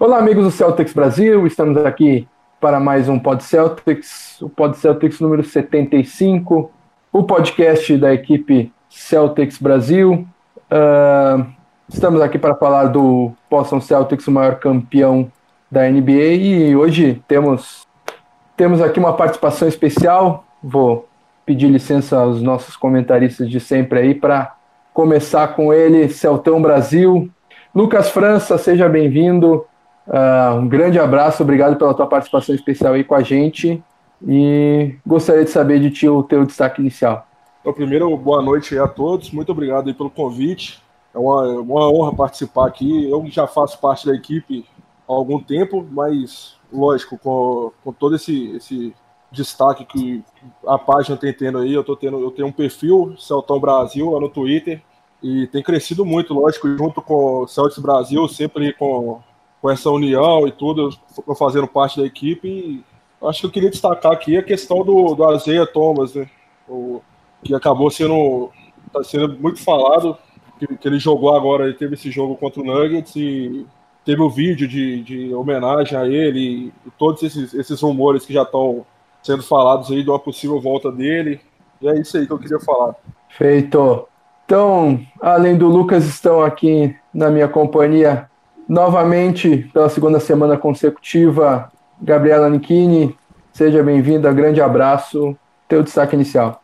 Olá, amigos do Celtics Brasil, estamos aqui para mais um Pod Celtics, o Pod Celtics número 75, o podcast da equipe Celtics Brasil. Uh, estamos aqui para falar do Boston Celtics, o maior campeão da NBA, e hoje temos, temos aqui uma participação especial. Vou pedir licença aos nossos comentaristas de sempre aí para começar com ele, Celtão Brasil. Lucas França, seja bem-vindo. Uh, um grande abraço, obrigado pela tua participação especial aí com a gente e gostaria de saber de ti o teu destaque inicial. Então, primeiro, boa noite a todos, muito obrigado pelo convite. É uma, uma honra participar aqui. Eu já faço parte da equipe há algum tempo, mas, lógico, com, com todo esse, esse destaque que a página tem tendo aí, eu, tô tendo, eu tenho um perfil, Celtão Brasil, lá no Twitter, e tem crescido muito, lógico, junto com o Celtics Brasil, sempre com com essa união e tudo, eu fazendo parte da equipe. E acho que eu queria destacar aqui a questão do, do Azeia Thomas, né? O, que acabou sendo, tá sendo muito falado, que, que, ele jogou agora, ele teve esse jogo contra o Nuggets e teve o um vídeo de, de homenagem a ele e, todos esses, esses rumores que já estão sendo falados aí de uma possível volta dele. E é isso aí que eu queria falar. Feito. Então, além do Lucas, estão aqui na minha companhia Novamente, pela segunda semana consecutiva, Gabriela Nichini, seja bem-vinda, grande abraço, teu destaque inicial.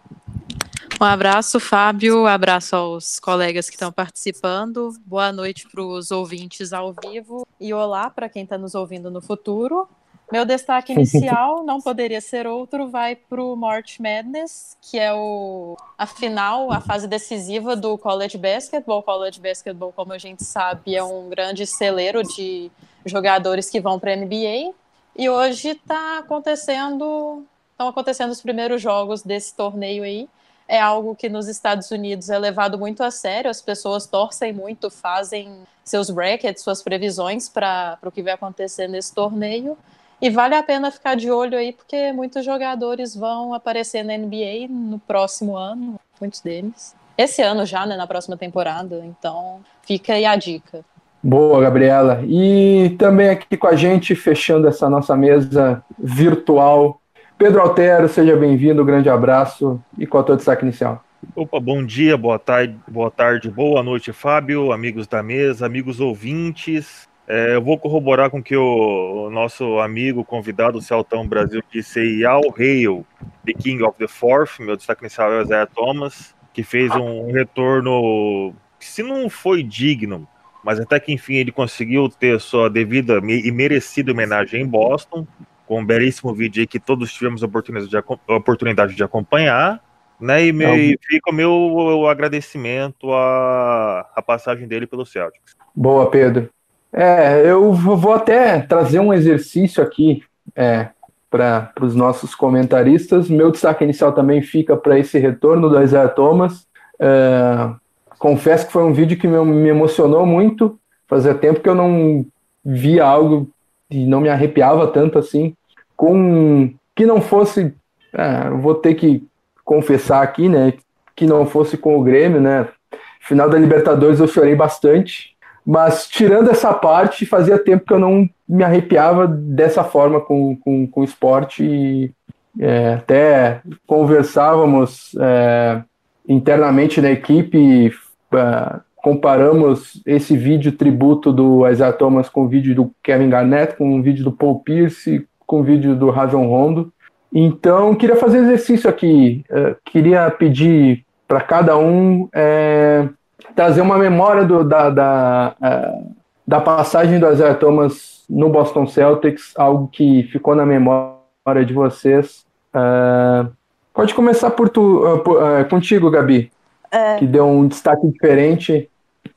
Um abraço, Fábio, um abraço aos colegas que estão participando, boa noite para os ouvintes ao vivo e olá para quem está nos ouvindo no futuro. Meu destaque inicial não poderia ser outro, vai para o March Madness, que é o, a final, a fase decisiva do College Basketball. College Basketball, como a gente sabe, é um grande celeiro de jogadores que vão para a NBA. E hoje está acontecendo, estão acontecendo os primeiros jogos desse torneio aí. É algo que nos Estados Unidos é levado muito a sério, as pessoas torcem muito, fazem seus brackets, suas previsões para o que vai acontecer nesse torneio. E vale a pena ficar de olho aí, porque muitos jogadores vão aparecer na NBA no próximo ano, muitos deles. Esse ano já, né, na próxima temporada. Então, fica aí a dica. Boa, Gabriela. E também aqui com a gente, fechando essa nossa mesa virtual, Pedro Altero, seja bem-vindo, grande abraço. E qual é o teu destaque inicial? Opa, bom dia, boa tarde, boa tarde, boa noite, Fábio, amigos da mesa, amigos ouvintes. É, eu vou corroborar com que o, o, nosso amigo convidado, o Celtão Brasil, disse Yao Hail, The King of the Fourth, meu destaque inicial é o Isaiah Thomas, que fez um retorno, se não foi digno, mas até que enfim ele conseguiu ter sua devida e merecida homenagem em Boston, com um belíssimo vídeo aí que todos tivemos a oportunidade de, a oportunidade de acompanhar, né? E, meu, e fica o meu agradecimento à, à passagem dele pelo Celtics. Boa, Pedro. É, eu vou até trazer um exercício aqui é, para os nossos comentaristas. Meu destaque inicial também fica para esse retorno do Isaiah Thomas. É, confesso que foi um vídeo que me, me emocionou muito. Fazia tempo que eu não via algo e não me arrepiava tanto assim. Com que não fosse, é, vou ter que confessar aqui, né? Que não fosse com o Grêmio, né? Final da Libertadores eu chorei bastante mas tirando essa parte, fazia tempo que eu não me arrepiava dessa forma com, com, com o esporte. E, é, até conversávamos é, internamente na equipe, é, comparamos esse vídeo tributo do Isaiah Thomas com o vídeo do Kevin Garnett, com o vídeo do Paul Pierce, com o vídeo do Rajon Rondo. Então, queria fazer exercício aqui. É, queria pedir para cada um é, trazer uma memória do, da, da, uh, da passagem do Isaiah Thomas no Boston Celtics, algo que ficou na memória de vocês. Uh, pode começar por tu, uh, por, contigo, Gabi, é... que deu um destaque diferente.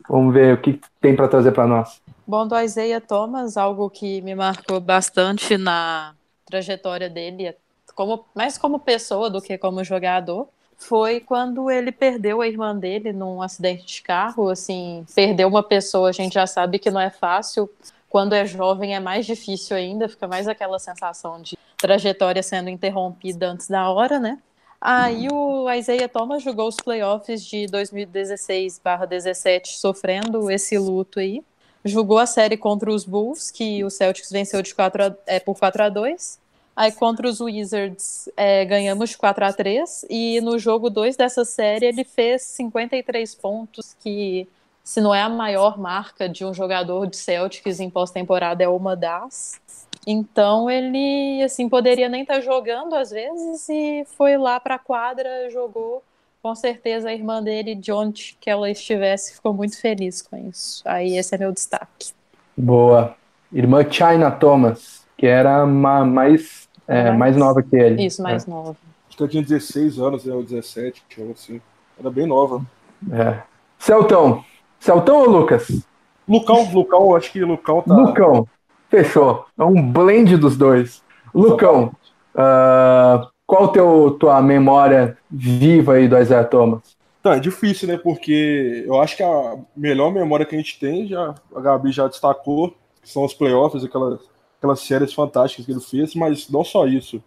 Vamos ver o que tem para trazer para nós. Bom, do Isaiah Thomas, algo que me marcou bastante na trajetória dele, como, mais como pessoa do que como jogador, foi quando ele perdeu a irmã dele num acidente de carro. Assim, perdeu uma pessoa, a gente já sabe que não é fácil. Quando é jovem é mais difícil ainda, fica mais aquela sensação de trajetória sendo interrompida antes da hora, né? Aí o Isaiah Thomas jogou os playoffs de 2016/17 sofrendo esse luto aí. jogou a série contra os Bulls, que o Celtics venceu de 4 a, é, por 4 a 2 Aí contra os Wizards é, ganhamos de 4 a 3 E no jogo 2 dessa série ele fez 53 pontos, que se não é a maior marca de um jogador de Celtics em pós-temporada, é uma das. Então ele assim poderia nem estar tá jogando às vezes e foi lá para a quadra, jogou. Com certeza a irmã dele, de onde que ela estivesse, ficou muito feliz com isso. Aí esse é meu destaque. Boa. Irmã China Thomas, que era mais é, mais, mais nova que ele. Isso, mais é. nova. Acho que ela tinha 16 anos, né, ou 17, assim. Era bem nova. É. Celtão. Celtão ou Lucas? Lucão, Lucão, acho que Lucão tá. Lucão. Fechou. É um blend dos dois. Lucão, uh, qual teu tua memória viva aí do Isaiah Thomas? Tá, é difícil, né? Porque eu acho que a melhor memória que a gente tem, já, a Gabi já destacou, que são os playoffs, aquelas aquelas séries fantásticas que ele fez, mas não só isso.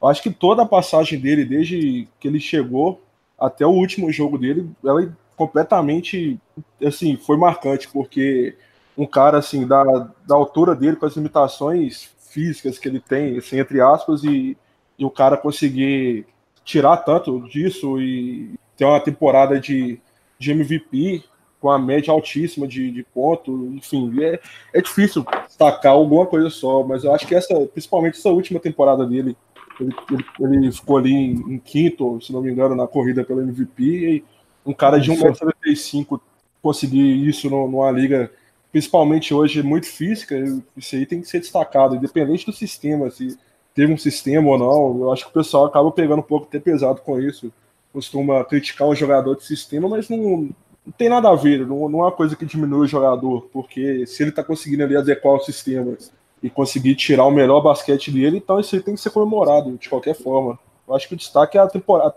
Eu acho que toda a passagem dele, desde que ele chegou até o último jogo dele, ela completamente assim, foi marcante, porque um cara assim, da, da altura dele, com as limitações físicas que ele tem, assim, entre aspas, e, e o cara conseguir tirar tanto disso e ter uma temporada de, de MVP, com a média altíssima de, de ponto, enfim, é, é difícil destacar alguma coisa só, mas eu acho que essa, principalmente essa última temporada dele, ele, ele, ele ficou ali em, em, quinto, se não me engano, na corrida pelo MVP, e um cara de 1,75m conseguir isso numa liga, principalmente hoje, muito física, isso aí tem que ser destacado, independente do sistema, se teve um sistema ou não, eu acho que o pessoal acaba pegando um pouco até pesado com isso, costuma criticar um jogador de sistema, mas não não tem nada a ver, não, não é uma coisa que diminui o jogador, porque se ele está conseguindo ali adequar os sistemas e conseguir tirar o melhor basquete dele, então isso aí tem que ser comemorado de qualquer forma. Eu acho que o destaque é a temporada,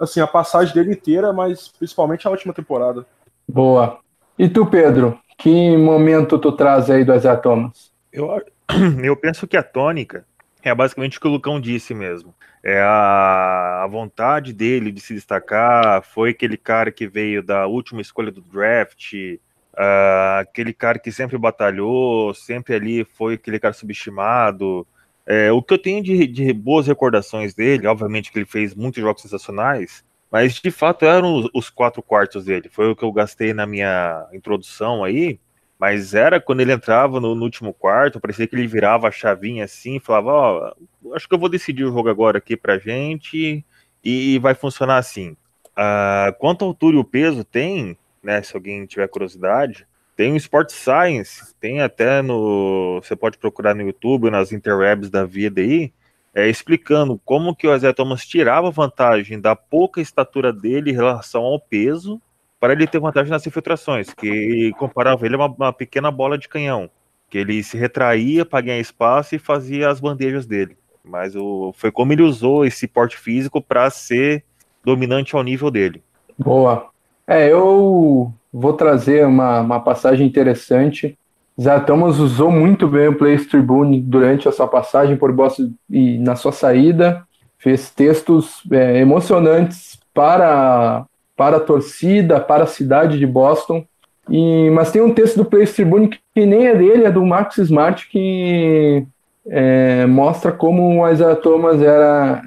assim, a passagem dele inteira, mas principalmente a última temporada. Boa. E tu, Pedro, que momento tu traz aí do Isaiah Thomas? Eu, eu penso que a tônica é basicamente o que o Lucão disse mesmo é a, a, vontade dele de se destacar. Foi aquele cara que veio da última escolha do draft, uh, aquele cara que sempre batalhou, sempre ali foi aquele cara subestimado. É, o que eu tenho de, de, boas recordações dele, obviamente que ele fez muitos jogos sensacionais, mas de fato eram os, os quatro quartos dele. Foi o que eu gastei na minha introdução aí. Mas era quando ele entrava no, no, último quarto, parecia que ele virava a chavinha assim falava, ó, oh, acho que eu vou decidir o jogo agora aqui pra gente e vai funcionar assim. Uh, quanto à altura e o peso tem, né, se alguém tiver curiosidade, tem o Sport Science, tem até no, você pode procurar no YouTube, nas interwebs da vida aí, é, explicando como que o Isaiah Thomas tirava vantagem da pouca estatura dele em relação ao peso para ele ter vantagem nas infiltrações, que comparava ele a uma, uma, pequena bola de canhão, que ele se retraía para ganhar espaço e fazia as bandejas dele. Mas o, foi como ele usou esse porte físico para ser dominante ao nível dele. Boa. É, eu vou trazer uma, uma passagem interessante. Zé Thomas usou muito bem o Place Tribune durante a sua passagem por Boston e na sua saída. Fez textos é, emocionantes para para a torcida, para a cidade de Boston. E, mas tem um texto do Place Tribune que, nem é dele, é do Max Smart, que é, mostra como o Isaiah Thomas era,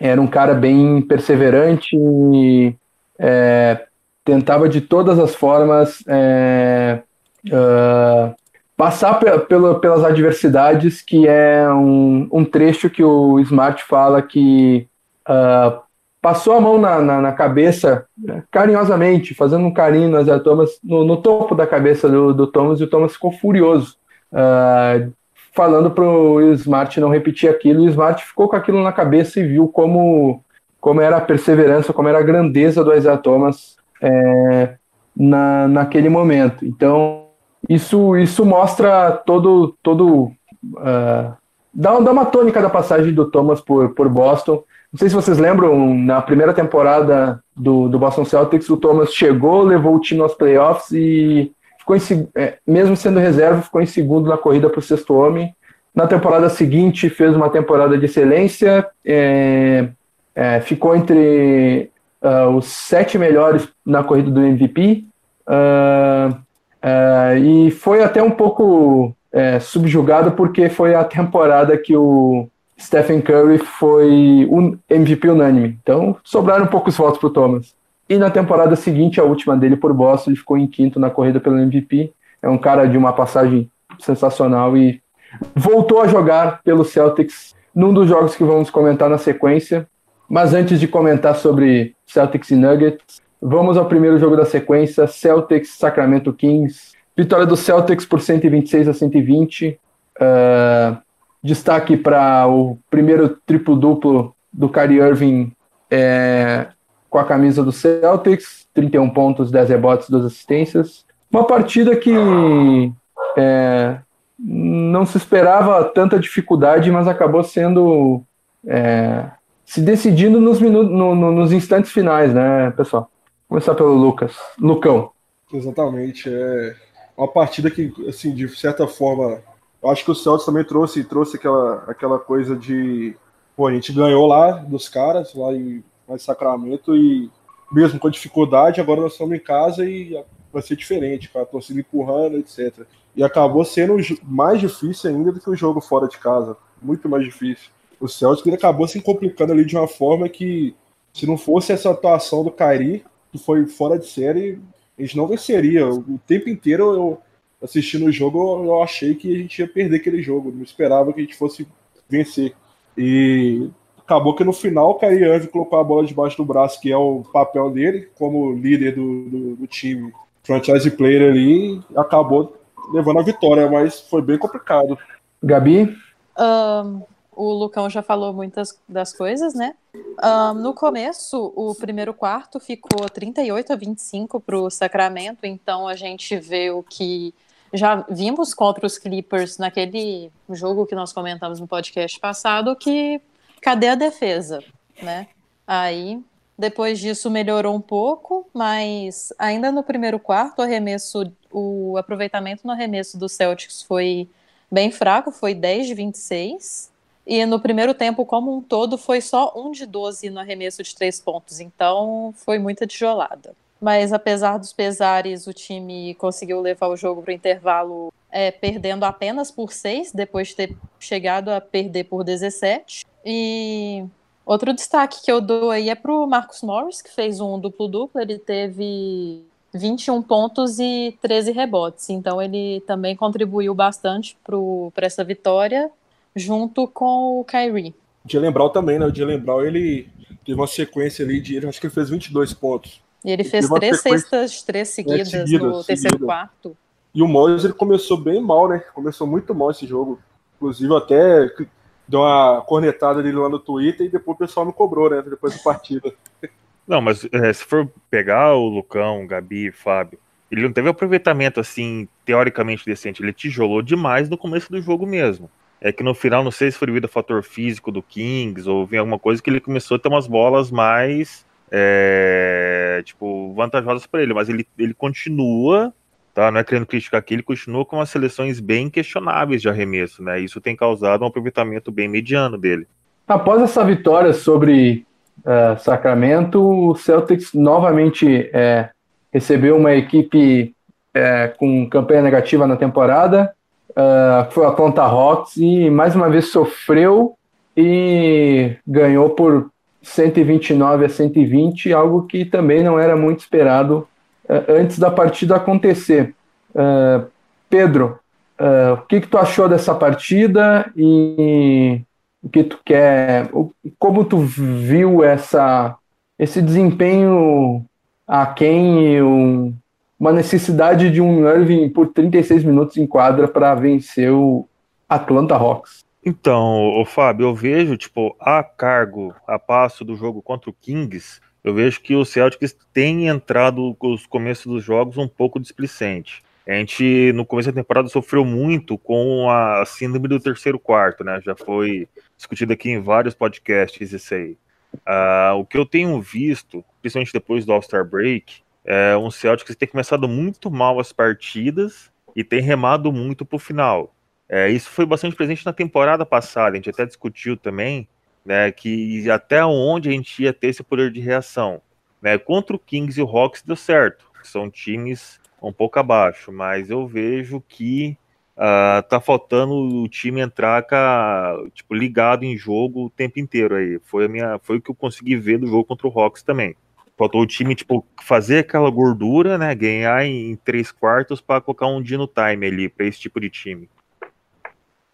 é, era um cara bem perseverante e é, tentava de todas as formas uh, passar pelo, pelas adversidades, que é um, um trecho que o Smart fala que uh, passou a mão na, na, na, cabeça né, carinhosamente, fazendo um carinho Isaiah Thomas, no, no, topo da cabeça do, do, Thomas, e o Thomas ficou furioso, uh, falando para o Smart não repetir aquilo, e o Smart ficou com aquilo na cabeça e viu como, como era a perseverança, como era a grandeza do Isaiah Thomas é, na, naquele momento. Então, isso, isso mostra todo. todo uh, dá, dá uma tônica da passagem do Thomas por, por Boston, não sei se vocês lembram, na primeira temporada do, do Boston Celtics, o Thomas chegou, levou o time aos playoffs e ficou em, é, mesmo sendo reserva, ficou em segundo na corrida para o sexto homem. Na temporada seguinte, fez uma temporada de excelência, é, é, ficou entre uh, os sete melhores na corrida do MVP. Uh, É, e foi até um pouco é, subjugado porque foi a temporada que o Stephen Curry foi um MVP unânime. Então sobraram poucos votos para o Thomas. E na temporada seguinte, a última dele por Boston, ele ficou em quinto na corrida pelo MVP. É um cara de uma passagem sensacional e voltou a jogar pelo Celtics num dos jogos que vamos comentar na sequência. Mas antes de comentar sobre Celtics e Nuggets, vamos ao primeiro jogo da sequência: Celtics Sacramento Kings. Vitória do Celtics por 126 a 120. Uh, destaque para o primeiro triplo-duplo do Kyrie Irving é, com a camisa do Celtics: 31 pontos, 10 rebotes, 2 assistências. Uma partida que é, não se esperava tanta dificuldade, mas acabou sendo é, se decidindo nos, minutos, no, no, nos instantes finais, né, pessoal? Começar pelo Lucas. Lucão. Exatamente. É uma partida que, assim, de certa forma, eu acho que o Celtics também trouxe, trouxe aquela, aquela coisa de. Pô, a gente ganhou lá dos caras, lá em, lá em Sacramento, e mesmo com dificuldade, agora nós estamos em casa e vai ser diferente, com a torcida empurrando, etc. E acabou sendo mais difícil ainda do que o jogo fora de casa. Muito mais difícil. O Celtic ele acabou se complicando ali de uma forma que, se não fosse essa atuação do Kairi, que foi fora de série, a gente não venceria. O tempo inteiro eu assistindo o jogo, eu achei que a gente ia perder aquele jogo. Não esperava que a gente fosse vencer. E acabou que no final o Irving colocou a bola debaixo do braço, que é o papel dele como líder do, do, do time, franchise player ali, acabou levando a vitória, mas foi bem complicado. Gabi? Um, o Lucão já falou muitas das coisas, né? Um, no começo, o primeiro quarto ficou 38 a 25 para o Sacramento, então a gente vê o que já vimos contra os Clippers naquele jogo que nós comentamos no podcast passado, que cadê a defesa, né? Aí depois disso melhorou um pouco, mas ainda no primeiro quarto o arremesso, o aproveitamento no arremesso do Celtics foi bem fraco, foi 10 de 26. E no primeiro tempo, como um todo, foi só um de 12 no arremesso de três pontos. Então foi muita tijolada. Mas apesar dos pesares, o time conseguiu levar o jogo para o intervalo é, perdendo apenas por seis, depois de ter chegado a perder por 17. E Outro destaque que eu dou aí é para o Marcus Morris, que fez um duplo-duplo. Ele teve 21 pontos e 13 rebotes. Então ele também contribuiu bastante para essa vitória, junto com o Kyrie. De lembrar também, né? O de lembrar ele teve uma sequência ali de. Acho que ele fez 22 pontos. E ele fez três cestas, três seguidas, é, seguida, no terceiro seguida. quarto. E o ele começou bem mal, né? Começou muito mal esse jogo. Inclusive, até deu uma cornetada dele lá no Twitter e depois o pessoal me cobrou, né? Depois da partida. Não, mas é, se for pegar o Lucão, o Gabi, o Fábio, ele não teve aproveitamento assim, teoricamente decente. Ele tijolou demais no começo do jogo mesmo. É que no final, não sei se foi devido ao fator físico do Kings ou vem alguma coisa que ele começou a ter umas bolas mais, é, tipo, vantajosas para ele. Mas ele, ele continua tá? Não é querendo criticar aqui, ele continua com umas seleções bem questionáveis de arremesso, né? Isso tem causado um aproveitamento bem mediano dele. Após essa vitória sobre uh, Sacramento, o Celtics novamente é, recebeu uma equipe é, com campanha negativa na temporada, uh, foi a Atlanta Hawks e mais uma vez sofreu e ganhou por 129 a 120, algo que também não era muito esperado uh, antes da partida acontecer. Uh, Pedro, o que, que tu achou dessa partida e o que tu quer, como tu viu essa, esse desempenho a quem um, uma necessidade de um Irving por 36 minutos em quadra para vencer o Atlanta Hawks? Então, o Fábio, eu vejo, tipo, a cargo, a passo do jogo contra o Kings, eu vejo que o Celtics tem entrado os começos dos jogos um pouco displicente. A gente, no começo da temporada, sofreu muito com a síndrome do terceiro quarto, né? Já foi discutido aqui em vários podcasts isso aí. Uh, o que eu tenho visto, principalmente depois do All-Star Break, é um Celtics que tem começado muito mal as partidas e tem remado muito pro final. É, isso foi bastante presente na temporada passada, a gente até discutiu também, né, que até onde a gente ia ter esse poder de reação. Né? Contra o Kings e o Hawks deu certo, são times um pouco abaixo, mas eu vejo que uh, tá faltando o time entrar tipo, ligado em jogo o tempo inteiro aí. Foi, a minha, foi o que eu consegui ver do jogo contra o Rocks também. Faltou o time, tipo, fazer aquela gordura, né? Ganhar em, três quartos para colocar um dino time ali para esse tipo de time.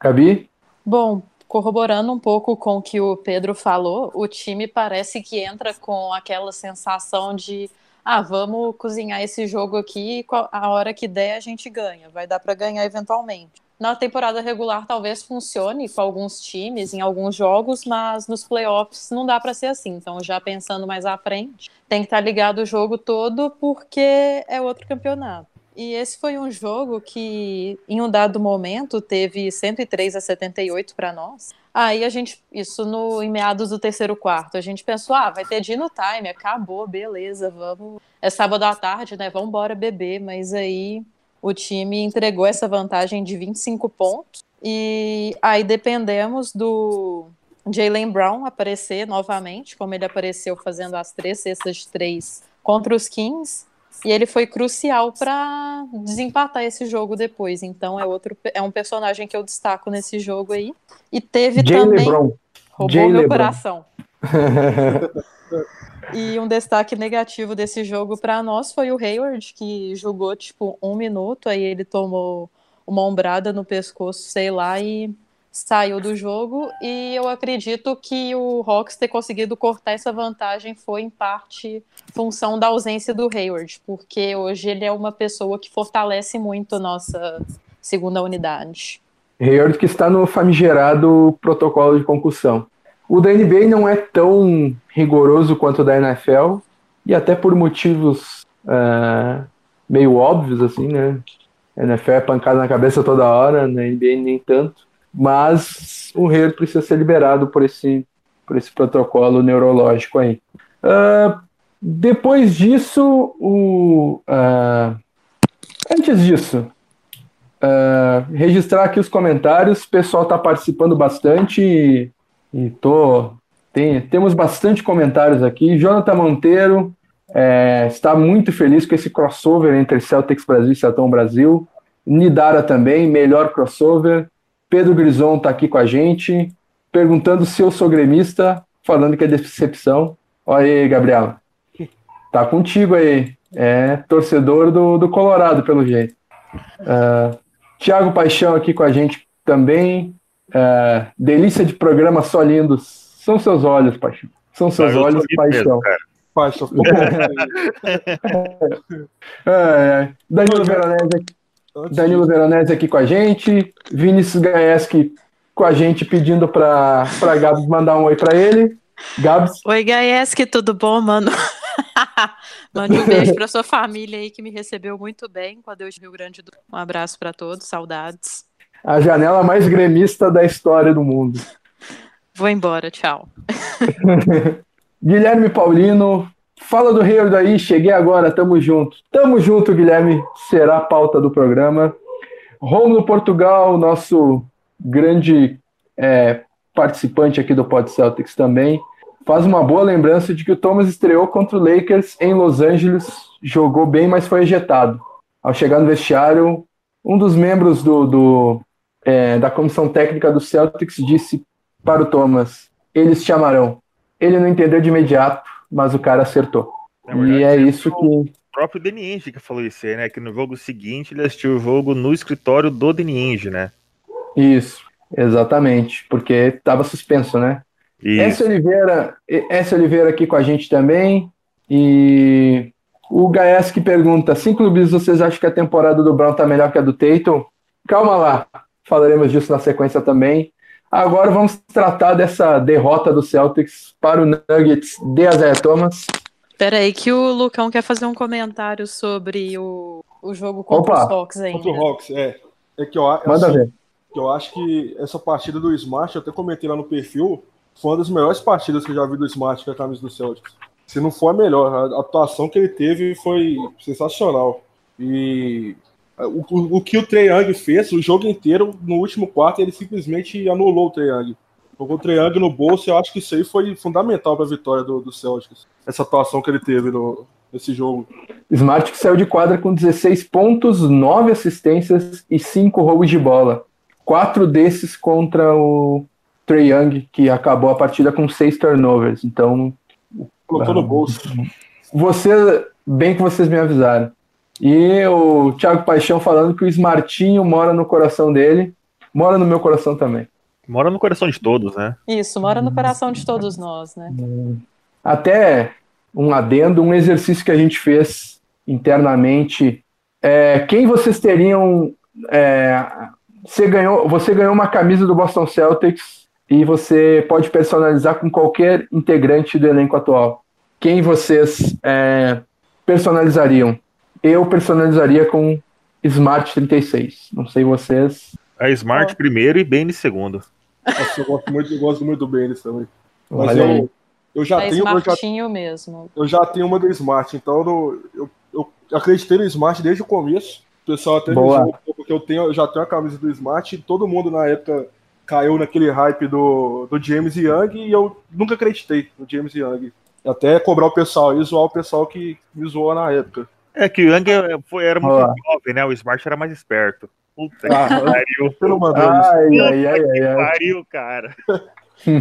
Gabi? Bom, corroborando um pouco com o que o Pedro falou, o time parece que entra com aquela sensação de ah, vamos cozinhar esse jogo aqui, a hora que der a gente ganha, vai dar para ganhar eventualmente. Na temporada regular talvez funcione com alguns times em alguns jogos, mas nos playoffs não dá para ser assim. Então, já pensando mais à frente, tem que estar tá ligado o jogo todo porque é outro campeonato. E esse foi um jogo que, em um dado momento, teve 103 a 78 para nós. Aí a gente, isso no, em meados do terceiro quarto, a gente pensou, ah, vai ter Dino Time, acabou, beleza, vamos. É sábado à tarde, né? Vamos embora beber. Mas aí o time entregou essa vantagem de 25 pontos. E aí dependemos do Jalen Brown aparecer novamente, como ele apareceu fazendo as três cestas de três contra os Kings. E ele foi crucial para desempatar esse jogo depois. Então é outro é um personagem que eu destaco nesse jogo aí. E teve Jay também LeBron. roubou Jay meu LeBron. coração. e um destaque negativo desse jogo para nós foi o Hayward que jogou tipo um minuto, aí ele tomou uma ombrada no pescoço, sei lá, e saiu do jogo e eu acredito que o Hawks ter conseguido cortar essa vantagem foi em parte função da ausência do Hayward, porque hoje ele é uma pessoa que fortalece muito nossa segunda unidade. Hayward que está no famigerado protocolo de concussão. O da NBA não é tão rigoroso quanto o da NFL e até por motivos uh, meio óbvios assim, né? A NFL é pancada na cabeça toda hora, na NBA nem tanto mas o Hayward precisa ser liberado por esse, por esse protocolo neurológico aí. Uh, depois disso, o, uh, antes disso, registrar aqui os comentários. O pessoal está participando bastante e, e tô, tem, temos bastante comentários aqui. Jonathan Monteiro é, está muito feliz com esse crossover entre Celtics Brasil e Celtão Brasil. Nidara também, melhor crossover. Pedro Grison está aqui com a gente, perguntando se eu sou gremista, falando que é decepção. Olha aí, Gabriela. Tá contigo aí. É torcedor do, do Colorado, pelo jeito. Uh, Tiago Paixão aqui com a gente também. Uh, delícia de programa só lindos. São seus olhos, Paixão. São seus ah, olhos, Paixão. Paixão. é, é. Danilo Veronese aqui. Danilo Veronese aqui com a gente, Vinícius Gaeski com a gente pedindo para Gabs mandar um oi para ele. Gabs. Oi, Gaeski, tudo bom, mano? Mande um beijo para sua família aí que me recebeu muito bem quando eu estive no Rio Grande do Um abraço para todos, saudades. A janela mais gremista da história do mundo. Vou embora, tchau. Guilherme Paulino, Fala do Rio daí, cheguei agora, tamo junto. Tamo junto, Guilherme, será a pauta do programa. Romulo Portugal, nosso grande é, participante aqui do Pod Celtics também, faz uma boa lembrança de que o Thomas estreou contra o Lakers em Los Angeles, jogou bem, mas foi ejetado. Ao chegar no vestiário, um dos membros do, do é, da comissão técnica do Celtics disse para o Thomas: eles te amarão. Ele não entendeu de imediato, mas o cara acertou. Verdade, e é isso que. O próprio Denienge que falou isso aí, né? Que no jogo seguinte ele assistiu o jogo no escritório do Denienge, né? Isso, exatamente, porque estava suspenso, né? S. Oliveira, S. Oliveira aqui com a gente também. E o Gaes que pergunta: cinco clubes vocês acham que a temporada do Brown tá melhor que a do Tatum? Calma lá, falaremos disso na sequência também. Agora vamos tratar dessa derrota do Celtics para o Nuggets de Isaiah Thomas. Espera aí que o Lucão quer fazer um comentário sobre o, o jogo contra Opa. os Hawks ainda. Contra o Hawks, é. É que eu, Manda assim, ver. Que eu acho que essa partida do Smart, eu até comentei lá no perfil, foi uma das melhores partidas que eu já vi do Smart com a camisa do Celtics. Se não for a melhor, a atuação que ele teve foi sensacional. E o, o, que o Trae Young fez o jogo inteiro, no último quarto, ele simplesmente anulou o Trae Young. Jogou o Trae Young no bolso e eu acho que isso aí foi fundamental para a vitória do, do Celtics. Essa atuação que ele teve no, nesse jogo. Smart que saiu de quadra com 16 pontos, 9 assistências e 5 roubos de bola. Quatro desses contra o Trey Young, que acabou a partida com 6 turnovers. Então. Colocou no bolso. Você, bem que vocês me avisaram. E o Thiago Paixão falando que o Smartinho mora no coração dele, mora no meu coração também. Mora no coração de todos, né? Isso, mora no coração de todos nós, né? Até um adendo, um exercício que a gente fez internamente. É, quem vocês teriam. É, você, ganhou, você ganhou uma camisa do Boston Celtics e você pode personalizar com qualquer integrante do elenco atual. Quem vocês é, personalizariam? Eu personalizaria com Smart 36. Não sei vocês. A Smart Oh. primeiro e Bane segundo. Nossa, eu gosto muito, eu gosto muito do Benes também. Mas Olha aí. eu, eu já é tenho, eu já, smartinho mesmo. eu já tenho uma do Smart, então eu, eu, eu acreditei no Smart desde o começo. O pessoal até me porque eu, tenho, eu já tenho a camisa do Smart e todo mundo na época caiu naquele hype do, do James Young e eu nunca acreditei no James Young. Até cobrar o pessoal e zoar o pessoal que me zoou na época. É que o Young foi- era muito Olá. jovem, né? O Smart era mais esperto. Puta Ah, que pariu. Ai, ai, ai, ai, ai. Pariu, cara.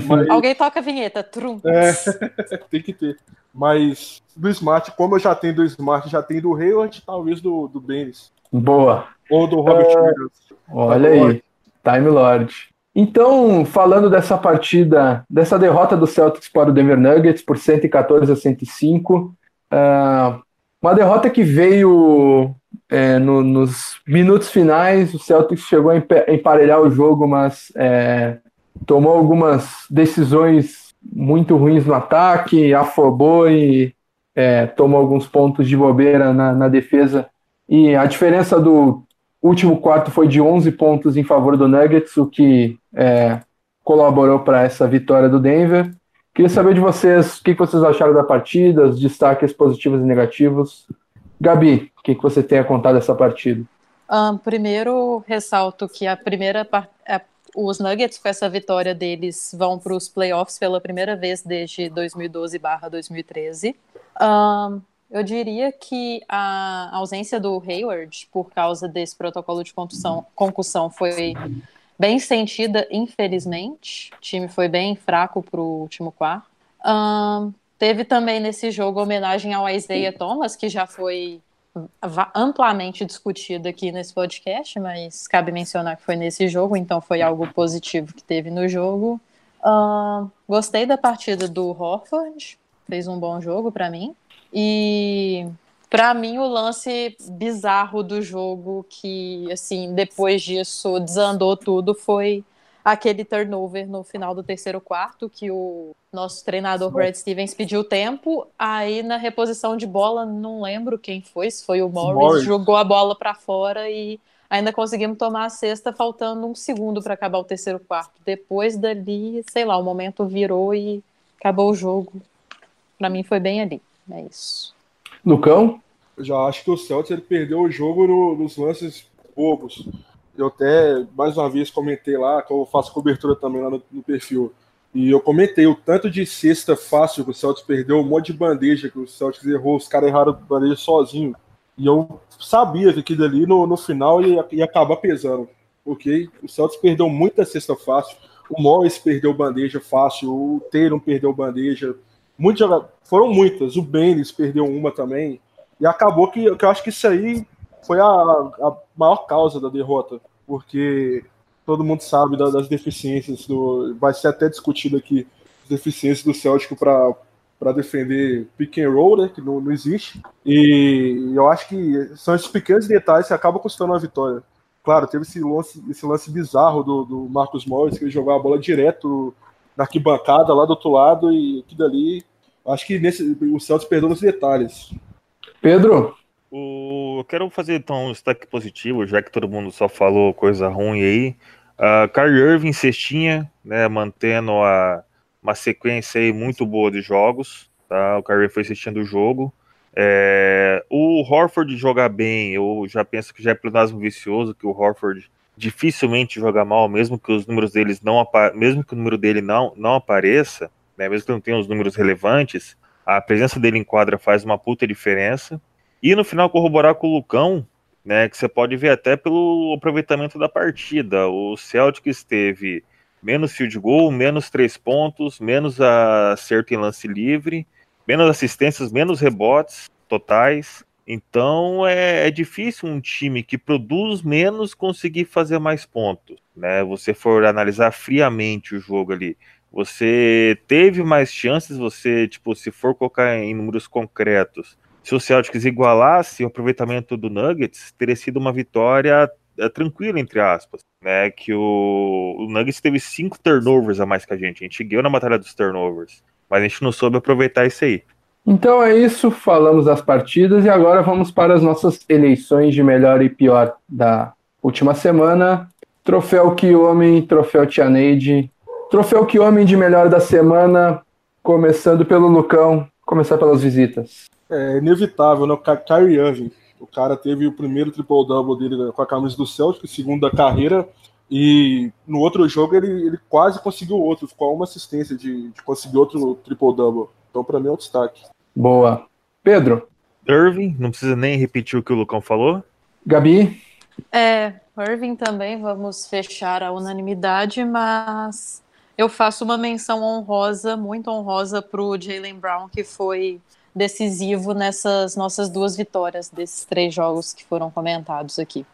Mas- Alguém toca a vinheta, trum. É, tem que ter. Mas do Smart, como eu já tenho do Smart, já tenho do Hayward, talvez do, do Benes. Boa. Ou do Robert É. Williams. Olha aí, Time Lord. Então, falando dessa partida, dessa derrota do Celtics para o Denver Nuggets por 114 a 105, ah, uma derrota que veio é, no- nos minutos finais, o Celtics chegou a empa- emparelhar o jogo, mas é, tomou algumas decisões muito ruins no ataque, afobou e é, tomou alguns pontos de bobeira na, na defesa. E a diferença do último quarto foi de 11 pontos em favor do Nuggets, o que é, colaborou para essa vitória do Denver. Queria saber de vocês o que vocês acharam da partida, os destaques positivos e negativos. Gabi, o que você tem a contar dessa partida? Ahn, primeiro, ressalto que a primeira par- a- os Nuggets, com essa vitória deles, vão para os playoffs pela primeira vez desde 2012/2013. Ahn, eu diria que a ausência do Hayward, por causa desse protocolo de concussão, concussão, foi bem sentida, infelizmente. O time foi bem fraco para o último quarto. Ahn, teve também nesse jogo homenagem ao Isaiah Thomas, que já foi amplamente discutido aqui nesse podcast, mas cabe mencionar que foi nesse jogo, então foi algo positivo que teve no jogo. Ahn, gostei da partida do Horford, fez um bom jogo para mim. E para mim o lance bizarro do jogo que assim, depois disso desandou tudo foi aquele turnover no final do terceiro quarto que o nosso treinador Brad Stevens pediu tempo, aí na reposição de bola não lembro quem foi, se foi o Morris, Morris. jogou a bola para fora e ainda conseguimos tomar a sexta faltando um segundo para acabar o terceiro quarto. Depois dali, sei lá, o momento virou e acabou o jogo. Para mim foi bem ali. É isso. Lucão? Já acho que o Celtics ele perdeu o jogo no- nos lances bobos. Eu até, mais uma vez, comentei lá, que eu faço cobertura também lá no, no perfil. E eu comentei o tanto de cesta fácil que o Celtics perdeu, um monte de bandeja que o Celtics errou, os caras erraram bandeja sozinho. E eu sabia que aquilo ali no, no final ia, ia acabar pesando. Ok? O Celtics perdeu muita cesta fácil. O Morris perdeu bandeja fácil. O Taylor perdeu bandeja. Muitos joga- Foram muitas. O Benes perdeu uma também. E acabou que, que eu acho que isso aí foi a, a maior causa da derrota. Porque todo mundo sabe da- das deficiências. Do, vai ser até discutido aqui as deficiências do Celtic para para defender pick and roll, né, que não, não existe. E eu acho que são esses pequenos detalhes que acabam custando a vitória. Claro, teve esse lance, esse lance bizarro do, do Marcos Morris, que ele jogou a bola direto na arquibancada lá do outro lado e aquilo ali. Acho que nesse, o Celtics perdeu nos detalhes. Pedro? O... Eu quero fazer então um destaque positivo, já que todo mundo só falou coisa ruim aí. Uh, Kyrie Irving cestinha, né, mantendo a, uma sequência aí muito boa de jogos. Tá? O Kyrie foi assistindo o jogo. É, o Horford jogar bem, eu já penso que já é plenasmo vicioso, que o Horford dificilmente joga mal, mesmo que os números deles não mesmo que o número dele não, não apareça, né, mesmo que não tenha os números relevantes, A presença dele em quadra faz uma puta diferença. E no final corroborar com o Lucão, né, que você pode ver até pelo aproveitamento da partida. O Celtics teve menos field goal, menos três pontos, menos acerto em lance livre, menos assistências, menos rebotes totais. Então é, é, difícil um time que produz menos conseguir fazer mais pontos, né? Você for analisar friamente o jogo ali, você teve mais chances, você, tipo, se for colocar em números concretos, se o Celtics igualasse o aproveitamento do Nuggets, teria sido uma vitória é, tranquila, entre aspas, né? Que o, o Nuggets teve cinco turnovers a mais que a gente, a gente ganhou na batalha dos turnovers, mas a gente não soube aproveitar isso aí. Então é isso, falamos das partidas e agora vamos para as nossas eleições de melhor e pior da última semana. Troféu Que Homem, Troféu Tianeide. Troféu Que Homem de melhor da semana, começando pelo Lucão, começar pelas visitas. É inevitável, né? O Kyrie Irving. O cara teve o primeiro triple-double dele com a camisa do Celtic, segundo da carreira, e no outro jogo ele, ele quase conseguiu outro, ficou uma assistência de, de conseguir outro triple-double. Então, para mim, é um destaque. Boa. Pedro? Irving, não precisa nem repetir o que o Lucão falou. Gabi? É, Irving também, vamos fechar a unanimidade, mas eu faço uma menção honrosa, muito honrosa, para o Jalen Brown, que foi decisivo nessas nossas duas vitórias desses três jogos que foram comentados aqui.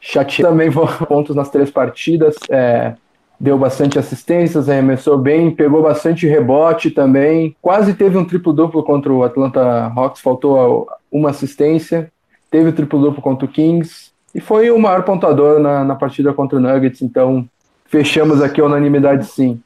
Chateado também pontos nas três partidas. É, deu bastante assistências, arremessou bem, pegou bastante rebote também. Quase teve um triplo-duplo contra o Atlanta Hawks, faltou uma assistência. Teve o triplo-duplo contra o Kings e foi o maior pontuador na, na partida contra o Nuggets, então fechamos aqui a unanimidade sim.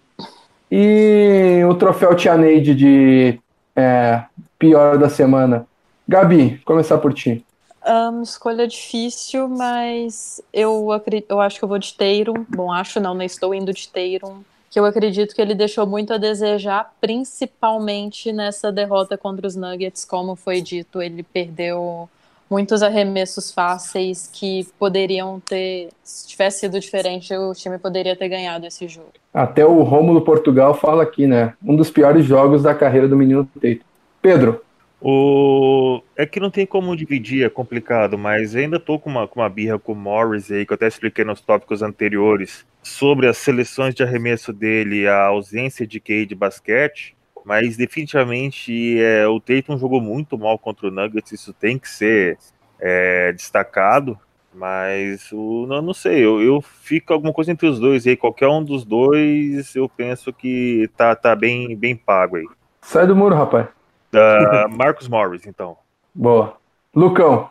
E o troféu Tianeide de é, pior da semana. Gabi, começar por ti. Um, escolha difícil, mas eu, acredito, eu acho que eu vou de Tatum. Bom, acho não, né? Estou indo de Tatum. Que eu acredito que ele deixou muito a desejar, principalmente nessa derrota contra os Nuggets, como foi dito. Ele perdeu muitos arremessos fáceis que poderiam ter, se tivesse sido diferente, o time poderia ter ganhado esse jogo. Até o Rômulo Portugal fala aqui, né? Um dos piores jogos da carreira do menino Tatum. Pedro, o... É que não tem como dividir, é complicado, mas ainda tô com uma, com uma birra com o Morris aí, que eu até expliquei nos tópicos anteriores, sobre as seleções de arremesso dele, a ausência de QI de basquete, mas definitivamente é, o Tatum jogou muito mal contra o Nuggets, isso tem que ser é, destacado, mas o, não, não sei, eu, eu fico alguma coisa entre os dois aí, qualquer um dos dois eu penso que tá, tá bem, bem pago aí. Sai do muro, rapaz. Uh, Marcos Morris, então. Boa. Lucão.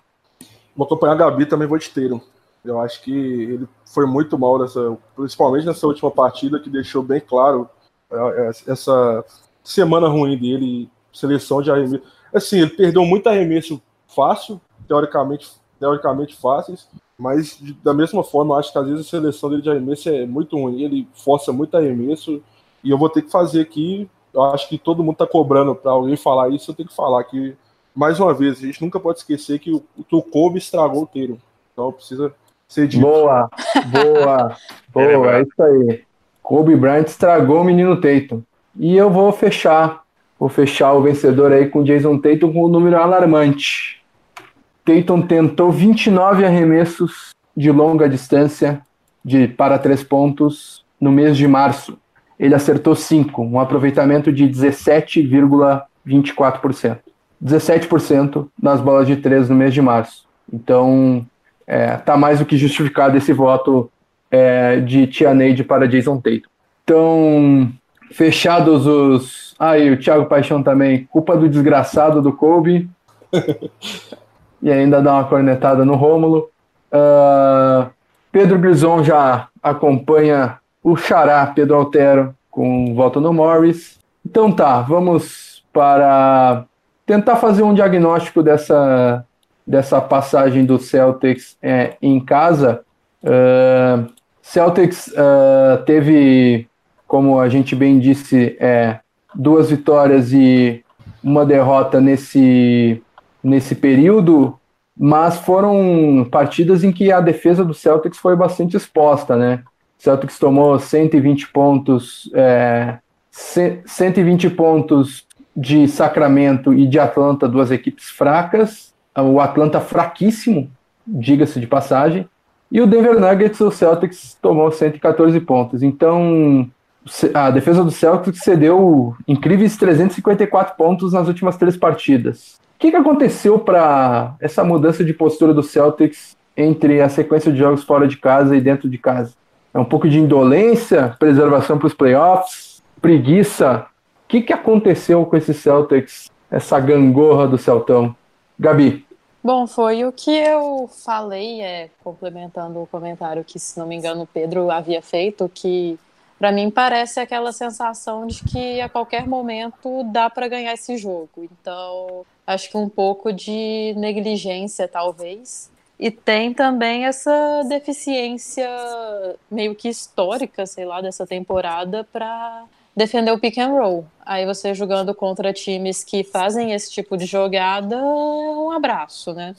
Vou acompanhar a Gabi também, vou de Teiro. Eu acho que ele foi muito mal nessa, principalmente nessa última partida, que deixou bem claro é, é, essa semana ruim dele, seleção de arremesso. Assim, ele perdeu muito arremesso fácil, teoricamente, teoricamente fáceis, mas da mesma forma, eu acho que às vezes a seleção dele de arremesso é muito ruim. Ele força muito arremesso, e eu vou ter que fazer aqui eu acho que todo mundo está cobrando para alguém falar isso, eu tenho que falar que, mais uma vez, a gente nunca pode esquecer que o, que o Kobe estragou o Teiro. Então precisa ser dito. Boa, boa, boa, é isso aí. Kobe Bryant estragou o menino Tatum. E eu vou fechar, vou fechar o vencedor aí com o Jason Tatum com o um número alarmante. Tatum tentou 29 arremessos de longa distância de para três pontos no mês de março ele acertou 5, um aproveitamento de 17,24%. 17% nas bolas de 3 no mês de março. Então, está é, tá mais do que justificado esse voto é, de Tia Neide para Jason Tatum. Então, fechados os. Aí, ah, o Thiago Paixão também. Culpa do desgraçado do Kobe. e ainda dá uma cornetada no Rômulo. Uh, Pedro Brison já acompanha o Xará, Pedro Altero, com voto no Morris. Então tá, vamos para tentar fazer um diagnóstico dessa, dessa passagem do Celtics é, em casa. Uh, Celtics uh, teve, como a gente bem disse, é, duas vitórias e uma derrota nesse, nesse período, mas foram partidas em que a defesa do Celtics foi bastante exposta, né? Celtics tomou 120 pontos é, 120 pontos de Sacramento e de Atlanta, duas equipes fracas. O Atlanta fraquíssimo, diga-se de passagem. E o Denver Nuggets, o Celtics, tomou 114 pontos. Então, a defesa do Celtics cedeu incríveis 354 pontos nas últimas três partidas. O que, que aconteceu para essa mudança de postura do Celtics entre a sequência de jogos fora de casa e dentro de casa? É um pouco de indolência, preservação para os playoffs, preguiça. O que, que aconteceu com esse Celtics, essa gangorra do Celtão? Gabi. Bom, foi o que eu falei, é, complementando o comentário que, se não me engano, o Pedro havia feito, que para mim parece aquela sensação de que a qualquer momento dá para ganhar esse jogo. Então, acho que um pouco de negligência, talvez. E tem também essa deficiência meio que histórica, sei lá, dessa temporada para defender o pick and roll. Aí você jogando contra times que fazem esse tipo de jogada, um abraço, né?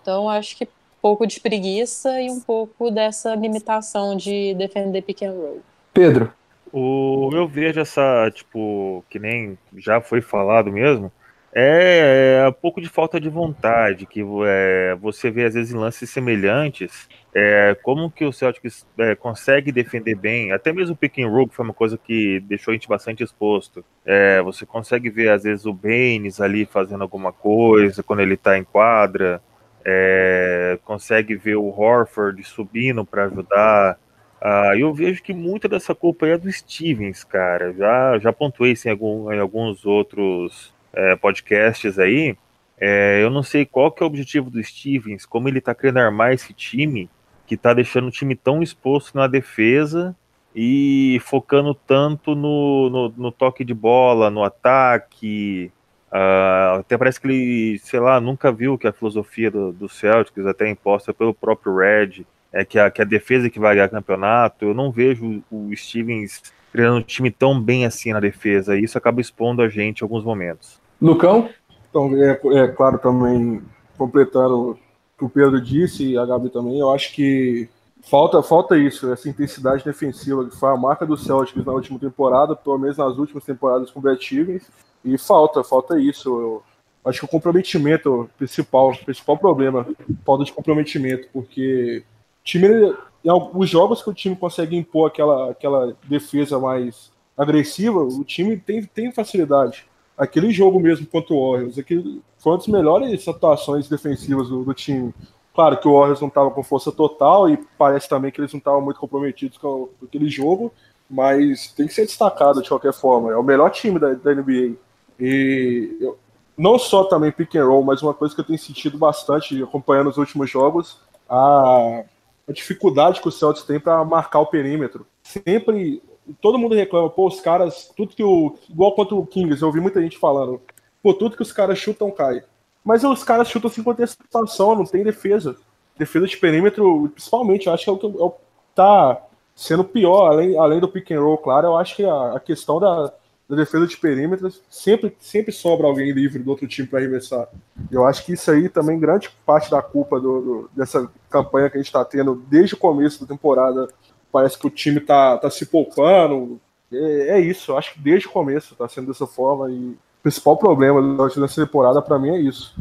Então acho que pouco de preguiça e um pouco dessa limitação de defender pick and roll. Pedro. O, eu vejo essa, tipo, que nem já foi falado mesmo, é, é um pouco de falta de vontade, que é, você vê às vezes em lances semelhantes, é, como que o Celtics é, consegue defender bem, até mesmo o pick and roll, foi uma coisa que deixou a gente bastante exposto. É, você consegue ver às vezes o Baines ali fazendo alguma coisa quando ele está em quadra, é, consegue ver o Horford subindo para ajudar. Ah, eu vejo que muita dessa culpa é do Stevens, cara. Já, já pontuei isso em, algum, em alguns outros é, podcasts aí. É, eu não sei qual que é o objetivo do Stevens, como ele tá querendo armar esse time, que tá deixando o time tão exposto na defesa e focando tanto no, no, no toque de bola, no ataque. Uh, até parece que ele, sei lá, nunca viu que a filosofia do, do Celtics, até imposta pelo próprio Red, é que a, que a defesa que vai ganhar campeonato. Eu não vejo o Stevens treinando um time tão bem assim na defesa, e isso acaba expondo a gente em alguns momentos. Lucão? Então, é, é claro, também completando o que o Pedro disse e a Gabi também, eu acho que falta, falta isso, essa intensidade defensiva, que foi a marca do Celtics na última temporada, pelo menos nas últimas temporadas com o Brad Stevens, e falta, falta isso. Eu acho que o comprometimento principal, principal problema, falta de comprometimento, porque o time, os jogos que o time consegue impor aquela, aquela defesa mais agressiva, o time tem, tem facilidade aquele jogo mesmo contra o Warriors, aquele, foi uma das melhores atuações defensivas do, do time. Claro que o Warriors não estava com força total e parece também que eles não estavam muito comprometidos com, aquele jogo, mas tem que ser destacado de qualquer forma. É o melhor time da, da NBA. E eu, não só também pick and roll, mas uma coisa que eu tenho sentido bastante acompanhando os últimos jogos, a, a dificuldade que o Celtics tem para marcar o perímetro. Sempre todo mundo reclama, pô, os caras, tudo que o. Igual contra o Kings, eu ouvi muita gente falando, pô, tudo que os caras chutam cai. Mas os caras chutam sem contestação, não tem defesa. Defesa de perímetro, principalmente, eu acho que é o que é o, tá sendo pior, além, além do pick and roll, claro, eu acho que a, a questão da, da, defesa de perímetro sempre, sempre sobra alguém livre do outro time para arremessar. Eu acho que isso aí também, grande parte da culpa do, do, dessa campanha que a gente está tendo desde o começo da temporada parece que o time tá, tá se poupando. É, é isso, acho que desde o começo tá sendo dessa forma. E o principal problema dessa temporada para mim é isso.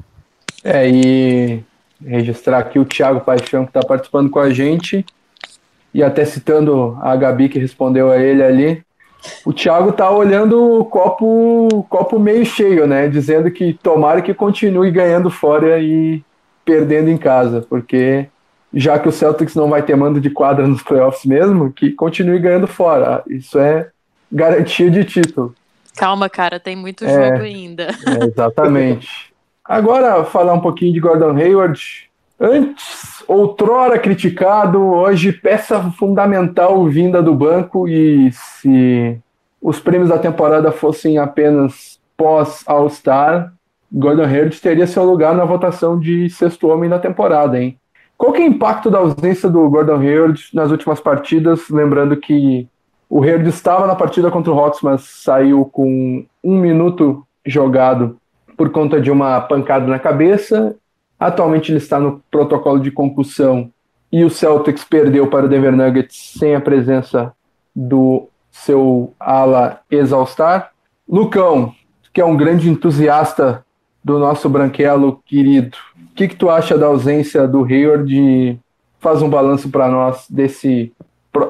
É, e registrar aqui o Thiago Paixão que está participando com a gente. E até citando a Gabi que respondeu a ele ali, o Thiago tá olhando o copo, copo meio cheio, né? Dizendo que tomara que continue ganhando fora e perdendo em casa, porque já que o Celtics não vai ter mando de quadra nos playoffs mesmo, que continue ganhando fora. Isso é garantia de título. Calma, cara, tem muito é, jogo ainda. É, exatamente. Agora, falar um pouquinho de Gordon Hayward. Antes, outrora criticado, hoje peça fundamental vinda do banco e se os prêmios da temporada fossem apenas pós All-Star, Gordon Hayward teria seu lugar na votação de sexto homem da temporada, hein? Qual que é o impacto da ausência do Gordon Hayward nas últimas partidas? Lembrando que o Hayward estava na partida contra o Hawks, mas saiu com um minuto jogado por conta de uma pancada na cabeça. Atualmente ele está no protocolo de concussão e o Celtics perdeu para o Denver Nuggets sem a presença do seu ala exaustar. Lucão, que é um grande entusiasta do nosso branquelo querido, o que, que tu acha da ausência do Hayward? Faz um balanço para nós desse,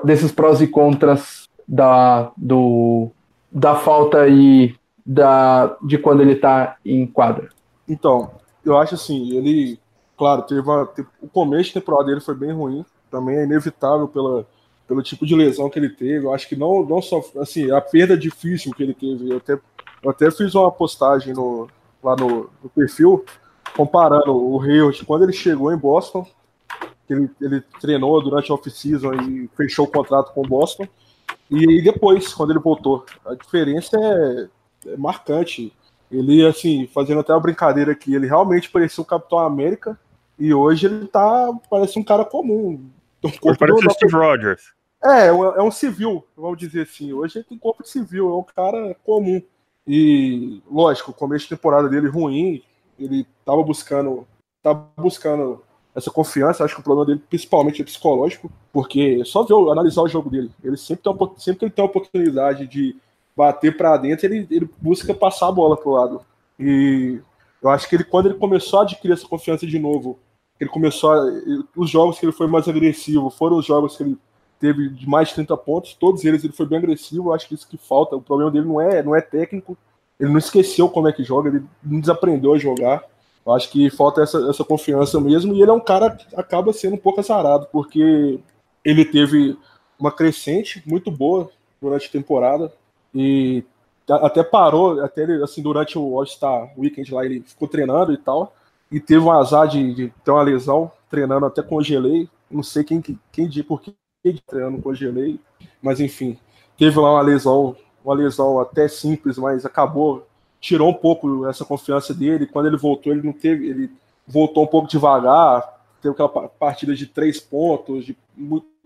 desses prós e contras da, do, da falta e da, de quando ele está em quadra. Então, eu acho assim, ele, claro, teve, uma, o começo da temporada dele foi bem ruim, também é inevitável pela, pelo tipo de lesão que ele teve. Eu acho que não, não só assim, a perda difícil que ele teve. Eu até, eu até fiz uma postagem no, lá no, no perfil comparando o Hayward quando ele chegou em Boston, ele, ele treinou durante a off-season e fechou o contrato com o Boston, e depois, quando ele voltou. A diferença é, é marcante. Ele, assim, fazendo até uma brincadeira aqui, ele realmente parecia o Capitão América, e hoje ele tá, parece um cara comum. Um parece o Steve Rogers. É, é, é um civil, vamos dizer assim. Hoje ele tem corpo de civil, é um cara comum. E, lógico, o começo de temporada dele ruim, ele tava buscando, tava buscando essa confiança. Acho que o problema dele, principalmente, é psicológico, porque só ver, analisar o jogo dele. Ele sempre, tem sempre que ele tem a oportunidade de bater para dentro, ele, ele busca passar a bola pro lado. E eu acho que ele, quando ele começou a adquirir essa confiança de novo, ele começou a, os jogos que ele foi mais agressivo foram os jogos que ele teve de mais de 30 pontos, todos eles ele foi bem agressivo, acho que isso que falta, o problema dele não é, não é técnico, ele não esqueceu como é que joga, ele não desaprendeu a jogar, eu acho que falta essa, essa confiança mesmo, e ele é um cara que acaba sendo um pouco azarado, porque ele teve uma crescente muito boa durante a temporada, e até parou, até ele, assim, durante o All-Star Weekend lá, ele ficou treinando e tal, e teve um azar de, de ter uma lesão, treinando até congelei, não sei quem, quem, quem por que treinando congelei, mas enfim, teve lá uma lesão, uma lesão até simples, mas acabou, tirou um pouco essa confiança dele. Quando ele voltou, ele não teve, ele voltou um pouco devagar, teve aquela partida de três pontos, de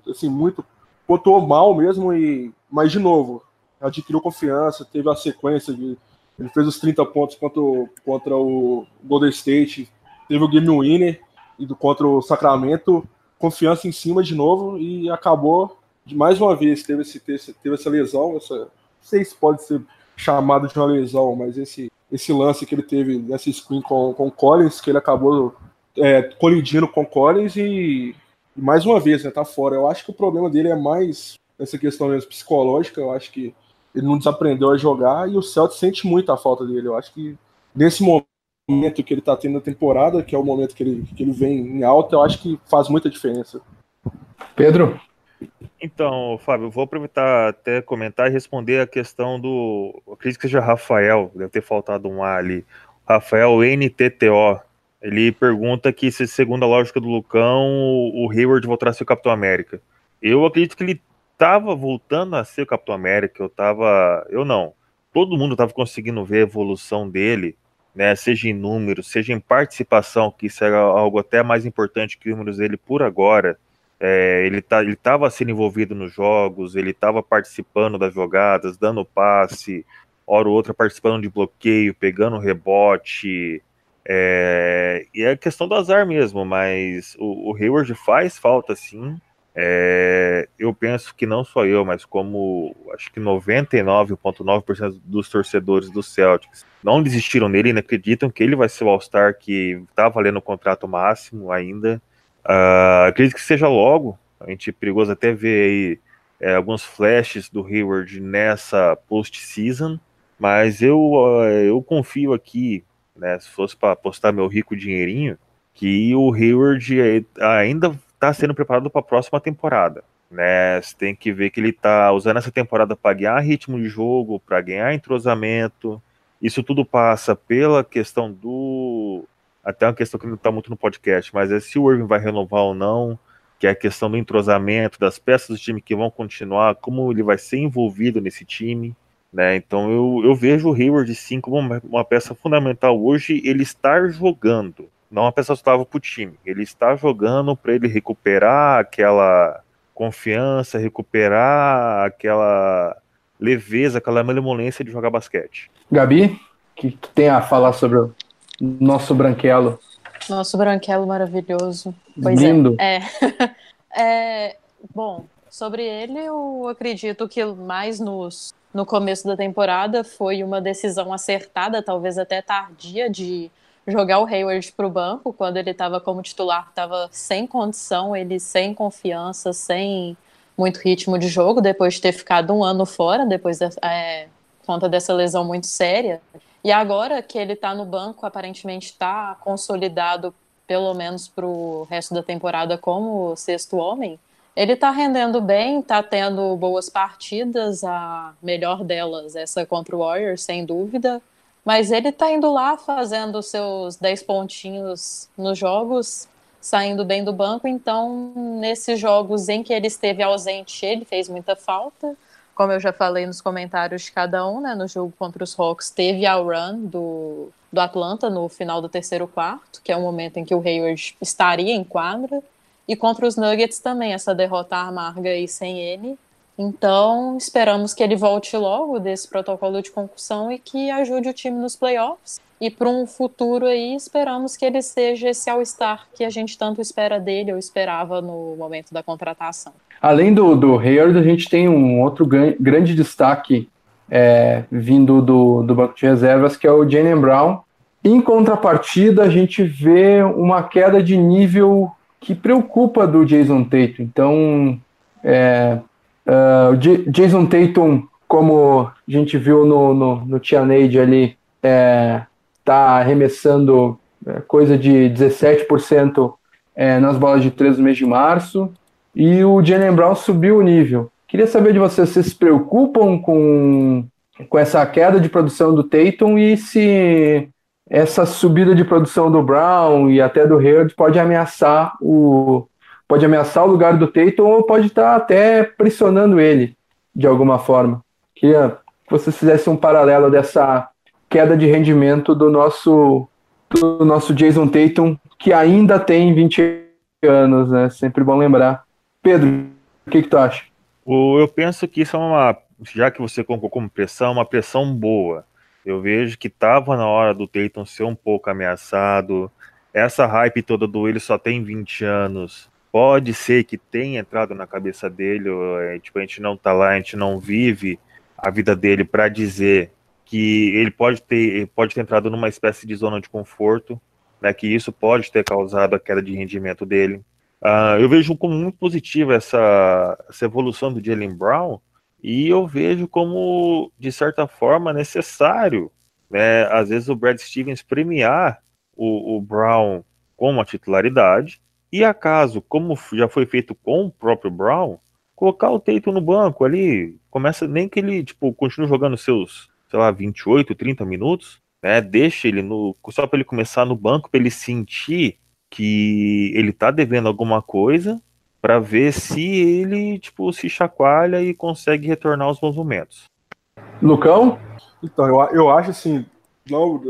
assim muito, botou mal mesmo e, mas de novo, adquiriu confiança, teve a sequência de ele fez os 30 pontos contra contra o Golden State, teve o game winner e do, contra o Sacramento, confiança em cima de novo e acabou de mais uma vez teve esse teve essa lesão, essa não sei se pode ser chamado de uma lesão, mas esse esse lance que ele teve nessa screen com com Collins que ele acabou é, colidindo com Collins e, e, mais uma vez né, tá fora. Eu acho que o problema dele é mais essa questão mesmo psicológica. Eu acho que ele não desaprendeu a jogar e o Celtic sente muito a falta dele. Eu acho que nesse momento momento que ele está tendo na temporada, que é o momento que ele, que ele vem em alta, eu acho que faz muita diferença. Pedro? Então, Fábio, vou aproveitar até comentar e responder a questão do. Acredito que seja Rafael, deve ter faltado um A ali. Rafael NTTO. Ele pergunta que se, segundo a lógica do Lucão, o Hayward voltará a ser o Capitão América. Eu acredito que ele estava voltando a ser o Capitão América. Eu tava. Eu não. Todo mundo estava conseguindo ver a evolução dele né, seja em números, seja em participação, que isso era algo até mais importante que os números dele por agora. É, ele tá, estava sendo envolvido nos jogos, ele estava participando das jogadas, dando passe, hora ou outra participando de bloqueio, pegando rebote. É, e é questão do azar mesmo, mas o, o Hayward faz falta sim. É, eu penso que não só eu, mas como acho que 99,9% dos torcedores do Celtics não desistiram nele e acreditam que ele vai ser o All-Star que está valendo o contrato máximo ainda. Uh, acredito que seja logo. A gente é perigoso até ver aí é, alguns flashes do Hayward nessa post-season, mas eu, uh, eu confio aqui, né, se fosse para apostar meu rico dinheirinho, que o Hayward ainda está sendo preparado para a próxima temporada. Né? Você tem que ver que ele está usando essa temporada para ganhar ritmo de jogo, para ganhar entrosamento. Isso tudo passa pela questão do. Até uma questão que não está muito no podcast, mas é se o Irving vai renovar ou não, que é a questão do entrosamento, das peças do time que vão continuar, como ele vai ser envolvido nesse time. Né? Então eu, eu vejo o Hayward sim como uma, uma peça fundamental hoje, ele estar jogando não uma peça estável para o time. Ele está jogando para ele recuperar aquela confiança, recuperar aquela leveza, aquela malemolência de jogar basquete. Gabi, o que, que tem a falar sobre o nosso branquelo? Nosso branquelo maravilhoso. Pois Lindo. É. é. é bom, Sobre ele, eu acredito que mais nos, no começo da temporada foi uma decisão acertada, talvez até tardia, de jogar o Hayward para o banco quando ele estava como titular, estava sem condição, ele sem confiança, sem muito ritmo de jogo, depois de ter ficado um ano fora, depois de, é, conta dessa lesão muito séria. E agora que ele está no banco, aparentemente está consolidado, pelo menos para o resto da temporada, como sexto homem. Ele está rendendo bem, está tendo boas partidas, a melhor delas, essa contra o Warriors, sem dúvida. Mas ele está indo lá fazendo seus 10 pontinhos nos jogos, saindo bem do banco. Então, nesses jogos em que ele esteve ausente, ele fez muita falta como eu já falei nos comentários de cada um, né, no jogo contra os Hawks, teve a run do, do Atlanta no final do terceiro quarto, que é o momento em que o Hayward estaria em quadra, e contra os Nuggets também, essa derrota amarga aí sem ele. Então, esperamos que ele volte logo desse protocolo de concussão e que ajude o time nos playoffs. E para um futuro aí, esperamos que ele seja esse All-Star que a gente tanto espera dele, ou esperava no momento da contratação. Além do, do Hayward, a gente tem um outro grande destaque é, vindo do, do banco de reservas, que é o Jalen Brown. Em contrapartida, a gente vê uma queda de nível que preocupa do Jason Tatum. Então, é, uh, o Jason Tatum, como a gente viu no, no, no Tianade ali, está é, tá arremessando é, coisa de 17% é, nas bolas de três no mês de março e o Jalen Brown subiu o nível. Queria saber de vocês, vocês se preocupam com, com essa queda de produção do Tatum e se essa subida de produção do Brown e até do Hayward pode ameaçar o pode ameaçar o lugar do Tatum ou pode estar até pressionando ele de alguma forma. Queria que vocês fizessem um paralelo dessa queda de rendimento do nosso do nosso Jason Tatum, que ainda tem 20 anos, né? Sempre bom lembrar. Pedro, o que, que tu acha? Eu penso que isso é uma, já que você colocou como pressão, uma pressão boa. Eu vejo que estava na hora do Tatum ser um pouco ameaçado. Essa hype toda do ele só tem 20 anos. Pode ser que tenha entrado na cabeça dele, é, tipo, a gente não tá lá, a gente não vive a vida dele para dizer que ele pode ter, pode ter entrado numa espécie de zona de conforto, né, que isso pode ter causado a queda de rendimento dele. Uh, eu vejo como muito positiva essa, essa evolução do Jalen Brown e eu vejo como, de certa forma, necessário, né, às vezes, o Brad Stevens premiar o, o Brown com uma titularidade e, acaso, como já foi feito com o próprio Brown, colocar o Teito no banco ali, começa nem que ele tipo continue jogando seus, sei lá, 28, 30 minutos, né? Deixa ele no só para ele começar no banco para ele sentir que ele tá devendo alguma coisa para ver se ele, tipo, se chacoalha e consegue retornar aos bons momentos. Lucão? Então, eu, eu acho assim, não,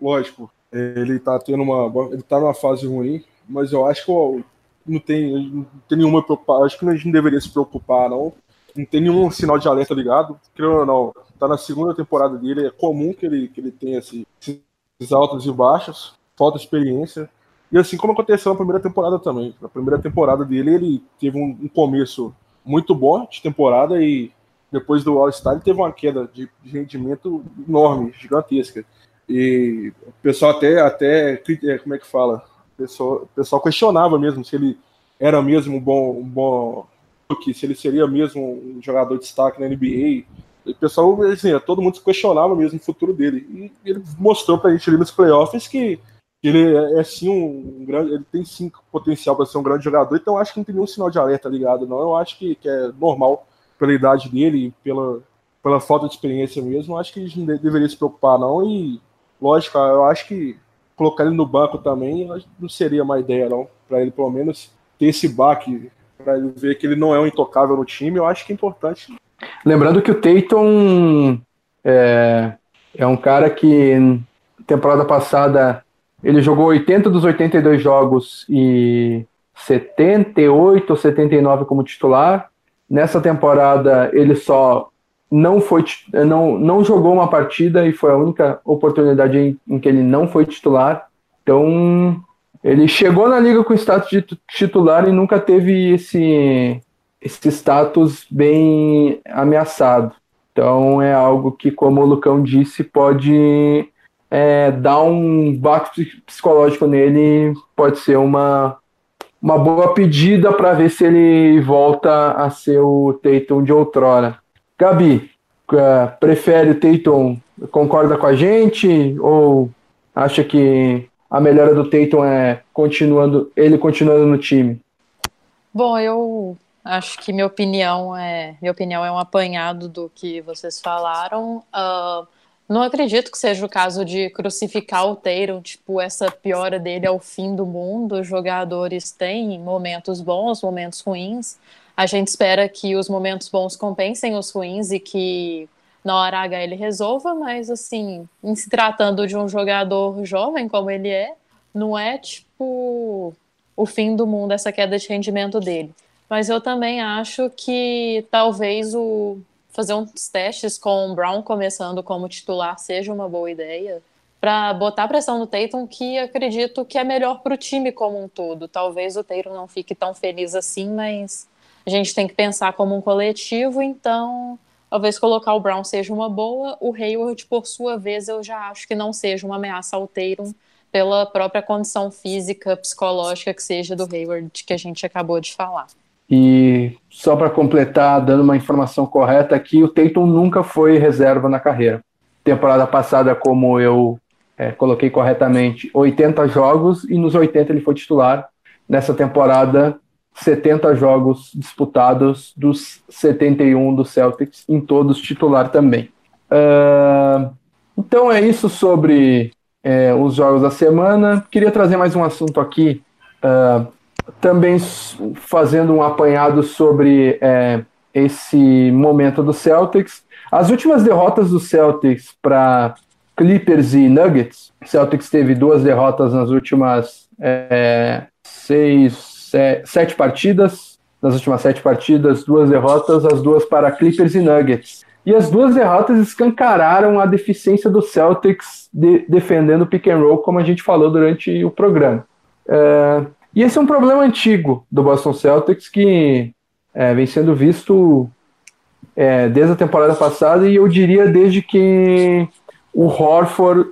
lógico, ele tá tendo uma. Ele tá numa fase ruim, mas eu acho que não tem, não tem nenhuma preocupação. Acho que a gente não deveria se preocupar, não. Não tem nenhum sinal de alerta ligado. Creio ou não, tá na segunda temporada dele, é comum que ele, que ele tenha esses, esses altos e baixos, falta experiência. E assim como aconteceu na primeira temporada também. Na primeira temporada dele, ele teve um, um começo muito bom de temporada e depois do All-Star ele teve uma queda de, de, rendimento enorme, gigantesca. E o pessoal até, até é, como é que fala? Pessoal, pessoal questionava mesmo se ele era mesmo um bom, um bom se ele seria mesmo um jogador de destaque na NBA. o pessoal, assim, todo mundo questionava mesmo o futuro dele. E ele mostrou pra gente ali nos playoffs que ele é, é sim um, um, grande, ele tem sim potencial para ser um grande jogador, então acho que não tem nenhum sinal de alerta ligado, não. Eu acho que, que é normal pela idade dele pela, pela falta de experiência mesmo. Acho que a gente não deveria se preocupar, não. E, lógico, eu acho que colocar ele no banco também não seria uma ideia, não. Para ele, pelo menos, ter esse baque, para ele ver que ele não é um intocável no time, eu acho que é importante. Lembrando que o Tatum é, é um cara que temporada passada ele jogou 80 dos 82 jogos e 78 ou 79 como titular. Nessa temporada ele só não foi não, não jogou uma partida e foi a única oportunidade em, em que ele não foi titular. Então ele chegou na liga com status de titular e nunca teve esse esse status bem ameaçado. Então é algo que, como o Lucão disse, pode é, dar um baque psicológico nele, pode ser uma, uma boa pedida para ver se ele volta a ser o Tatum de outrora. Gabi, é, prefere o Tatum? Concorda com a gente ou acha que a melhora do Tatum é continuando ele continuando no time? Bom, eu acho que minha opinião é minha opinião é um apanhado do que vocês falaram. Uh, não acredito que seja o caso de crucificar o Tatum, tipo, essa piora dele é o fim do mundo. Os jogadores têm momentos bons, momentos ruins. A gente espera que os momentos bons compensem os ruins e que na hora H ele resolva, mas assim, em se tratando de um jogador jovem como ele é, não é tipo o fim do mundo essa queda de rendimento dele. Mas eu também acho que talvez o fazer uns testes com o Brown começando como titular seja uma boa ideia para botar pressão no Tatum, que acredito que é melhor para o time como um todo. Talvez o Tatum não fique tão feliz assim, mas a gente tem que pensar como um coletivo, então talvez colocar o Brown seja uma boa. O Hayward, por sua vez, eu já acho que não seja uma ameaça ao Tatum pela própria condição física, psicológica que seja do Hayward que a gente acabou de falar. E só para completar, dando uma informação correta aqui, o Tatum nunca foi reserva na carreira. Temporada passada, como eu é, coloquei corretamente, 80 jogos e nos 80 ele foi titular. Nessa temporada, 70 jogos disputados dos 71 do Celtics, em todos titular também. Uh, então é isso sobre é, os jogos da semana. Queria trazer mais um assunto aqui. Uh, também fazendo um apanhado sobre é, esse momento do Celtics. As últimas derrotas do Celtics para Clippers e Nuggets, Celtics teve duas derrotas nas últimas é, seis, sete, sete partidas. Nas últimas sete partidas, duas derrotas, as duas para Clippers e Nuggets. E as duas derrotas escancararam a deficiência do Celtics de, defendendo o pick and roll, como a gente falou durante o programa. É, e esse é um problema antigo do Boston Celtics que é, vem sendo visto é, desde a temporada passada e eu diria desde que o Horford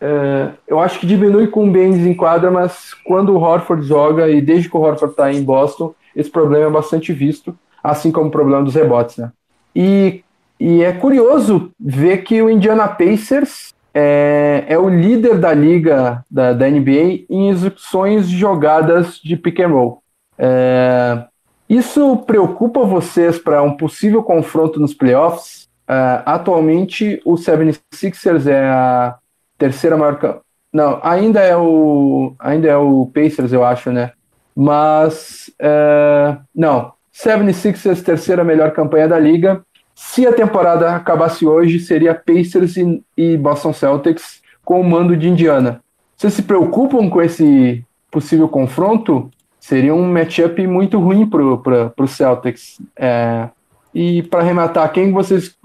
é, eu acho que diminui com o Baines em quadra, mas quando o Horford joga e desde que o Horford está em Boston, esse problema é bastante visto, assim como o problema dos rebotes. Né? E, e é curioso ver que o Indiana Pacers é, é o líder da liga da, da NBA em execuções de jogadas de pick and roll. É, isso preocupa vocês para um possível confronto nos playoffs? Uh, atualmente, o 76ers é a terceira maior. Não, ainda é o ainda é o Pacers, eu acho, né? Mas uh, não, 76ers terceira melhor campanha da liga se a temporada acabasse hoje, seria Pacers e, e Boston Celtics com o mando de Indiana. Vocês se preocupam com esse possível confronto? Seria um matchup muito ruim para o Celtics. É, e para arrematar, quem vocês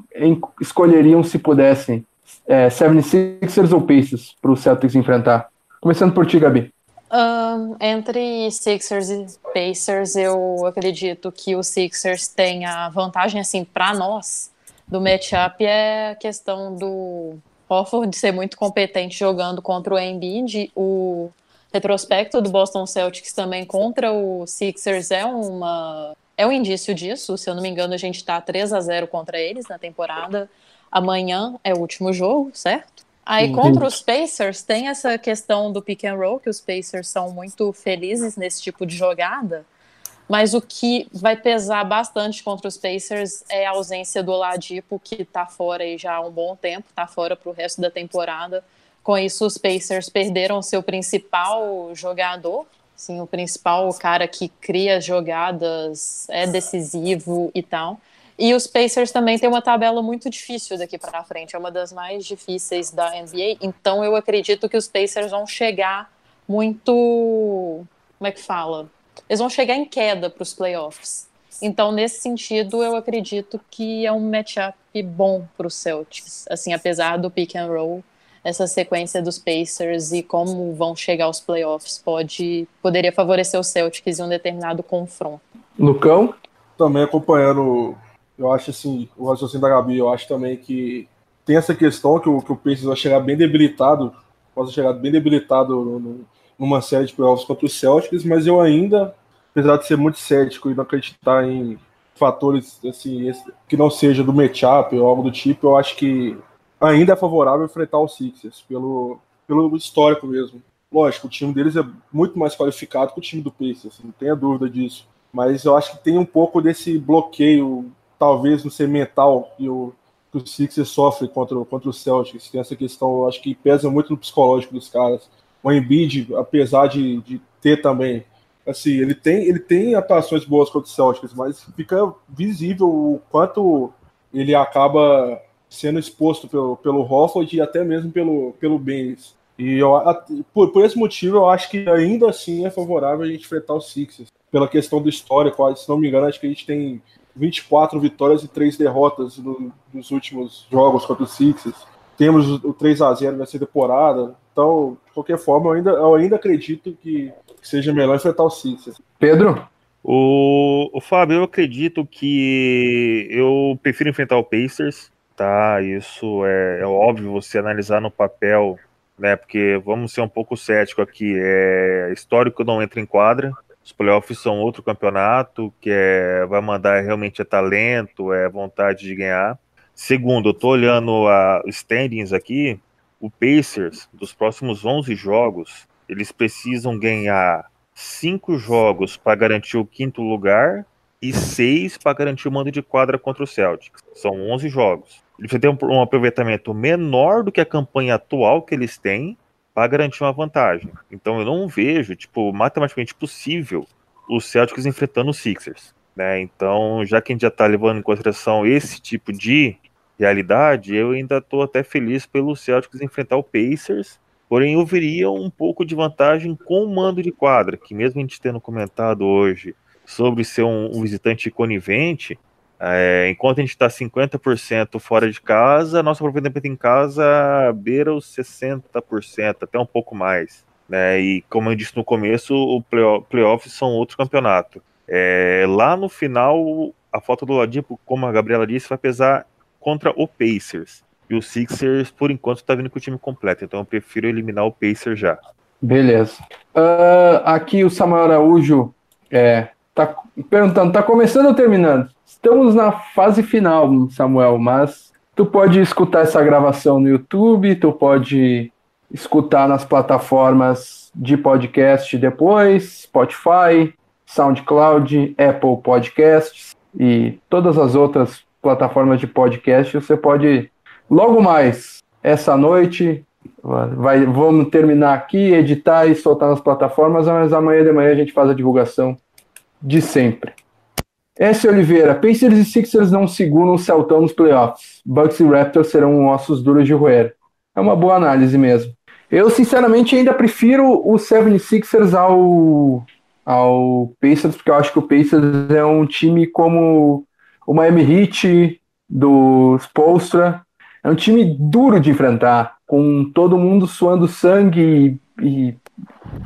escolheriam se pudessem? É, 76ers ou Pacers para o Celtics enfrentar? Começando por ti, Gabi. Um, entre Sixers e Pacers, eu acredito que o Sixers tem a vantagem, assim, para nós, do matchup é a questão do Horford ser muito competente jogando contra o Embiid. O retrospecto do Boston Celtics também contra o Sixers é uma é um indício disso. Se eu não me engano, a gente está 3 a 0 contra eles na temporada. Amanhã é o último jogo, certo? Aí contra os Pacers tem essa questão do pick and roll, que os Pacers são muito felizes nesse tipo de jogada, mas o que vai pesar bastante contra os Pacers é a ausência do Oladipo, que está fora aí já há um bom tempo, está fora para o resto da temporada. Com isso, os Pacers perderam seu principal jogador, sim, o principal cara que cria jogadas, é decisivo e tal. E os Pacers também têm uma tabela muito difícil daqui para frente, é uma das mais difíceis da NBA. Então eu acredito que os Pacers vão chegar muito, como é que fala? Eles vão chegar em queda para os playoffs. Então nesse sentido eu acredito que é um matchup bom para os Celtics. Assim, apesar do pick and roll, essa sequência dos Pacers e como vão chegar aos playoffs pode poderia favorecer os Celtics em um determinado confronto. Lucão? Também acompanhando, eu acho assim, o raciocínio da Gabi, eu acho também que tem essa questão que o, que o Pacers vai chegar bem debilitado, pode chegar bem debilitado no, no, numa série de playoffs contra os Celtics, mas eu ainda, apesar de ser muito cético e não acreditar em fatores assim que não seja do matchup ou algo do tipo, eu acho que ainda é favorável enfrentar os Sixers pelo, pelo histórico mesmo. Lógico, o time deles é muito mais qualificado que o time do Pacers, não tenha dúvida disso. Mas eu acho que tem um pouco desse bloqueio, talvez no ser mental, e o, que o Sixers sofre contra, contra o Celtics. Tem essa questão, eu acho que pesa muito no psicológico dos caras. O Embiid, apesar de, de ter também, assim, ele tem, ele tem atuações boas contra o Celtics, mas fica visível o quanto ele acaba sendo exposto pelo, pelo Hofford e até mesmo pelo, pelo Baines. E eu, por, por, esse motivo, eu acho que ainda assim é favorável a gente enfrentar os Sixers. Pela questão do histórico, se não me engano, acho que a gente tem 24 vitórias e 3 derrotas no, nos últimos jogos contra os Sixers. Temos o 3 a 0 nessa temporada. Então, de qualquer forma, eu ainda, eu ainda acredito que, que seja melhor enfrentar os Sixers. Pedro? O, o Fábio, eu acredito que eu prefiro enfrentar o Pacers, tá? Isso é, é óbvio você analisar no papel né? Porque vamos ser um pouco cético aqui. É histórico não entra em quadra. Os playoffs são outro campeonato que é, vai mandar realmente é talento, é vontade de ganhar. Segundo, eu tô olhando a standings aqui. O Pacers, dos próximos 11 jogos, eles precisam ganhar cinco jogos para garantir o quinto lugar e seis para garantir o mando de quadra contra o Celtics. São 11 jogos ele precisa ter um, um aproveitamento menor do que a campanha atual que eles têm para garantir uma vantagem. Então eu não vejo, tipo, matematicamente possível os Celtics enfrentando os Sixers. Né? Então, já que a gente já está levando em consideração esse tipo de realidade, eu ainda estou até feliz pelo Celtics enfrentar o Pacers, porém eu veria um pouco de vantagem com o mando de quadra, que mesmo a gente tendo comentado hoje sobre ser um, um visitante conivente, é, enquanto a gente está 50% fora de casa, nosso aproveitamento em casa beira os 60%, até um pouco mais. Né? E como eu disse no começo, o playoff, playoffs são outro campeonato. É, lá no final, a falta do ladinho, como a Gabriela disse, vai pesar contra o Pacers. E o Sixers, por enquanto, está vindo com o time completo. Então eu prefiro eliminar o Pacers já. Beleza. Uh, aqui o Samuel Araújo é, tá perguntando, tá começando ou terminando? Estamos na fase final, Samuel, mas tu pode escutar essa gravação no YouTube, tu pode escutar nas plataformas de podcast depois, Spotify, SoundCloud, Apple Podcasts e todas as outras plataformas de podcast. Você pode logo mais essa noite vai, vamos terminar aqui, editar e soltar nas plataformas, mas amanhã de manhã a gente faz a divulgação de sempre. S. Oliveira, Pacers e Sixers não seguram o Celtão nos playoffs. Bucks e Raptors serão ossos duros de roer. É uma boa análise mesmo. Eu, sinceramente, ainda prefiro o 76ers ao, ao Pacers, porque eu acho que o Pacers é um time como o Miami Heat do Spolstra. É um time duro de enfrentar, com todo mundo suando sangue e, e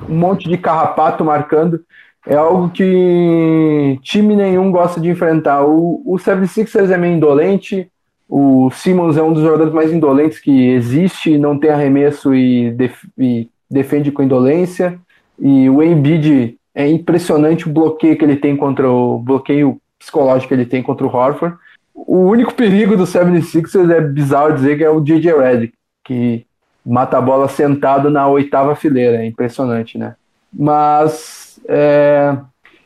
um monte de carrapato marcando é algo que time nenhum gosta de enfrentar. O, o 76ers é meio indolente, o Simmons é um dos jogadores mais indolentes que existe, não tem arremesso e, def, e defende com indolência. E o Embiid é impressionante o bloqueio que ele tem contra o bloqueio psicológico que ele tem contra o Horford. O único perigo do 76ers é bizarro dizer que é o JJ Redick, que mata a bola sentado na oitava fileira. É impressionante, né? Mas é,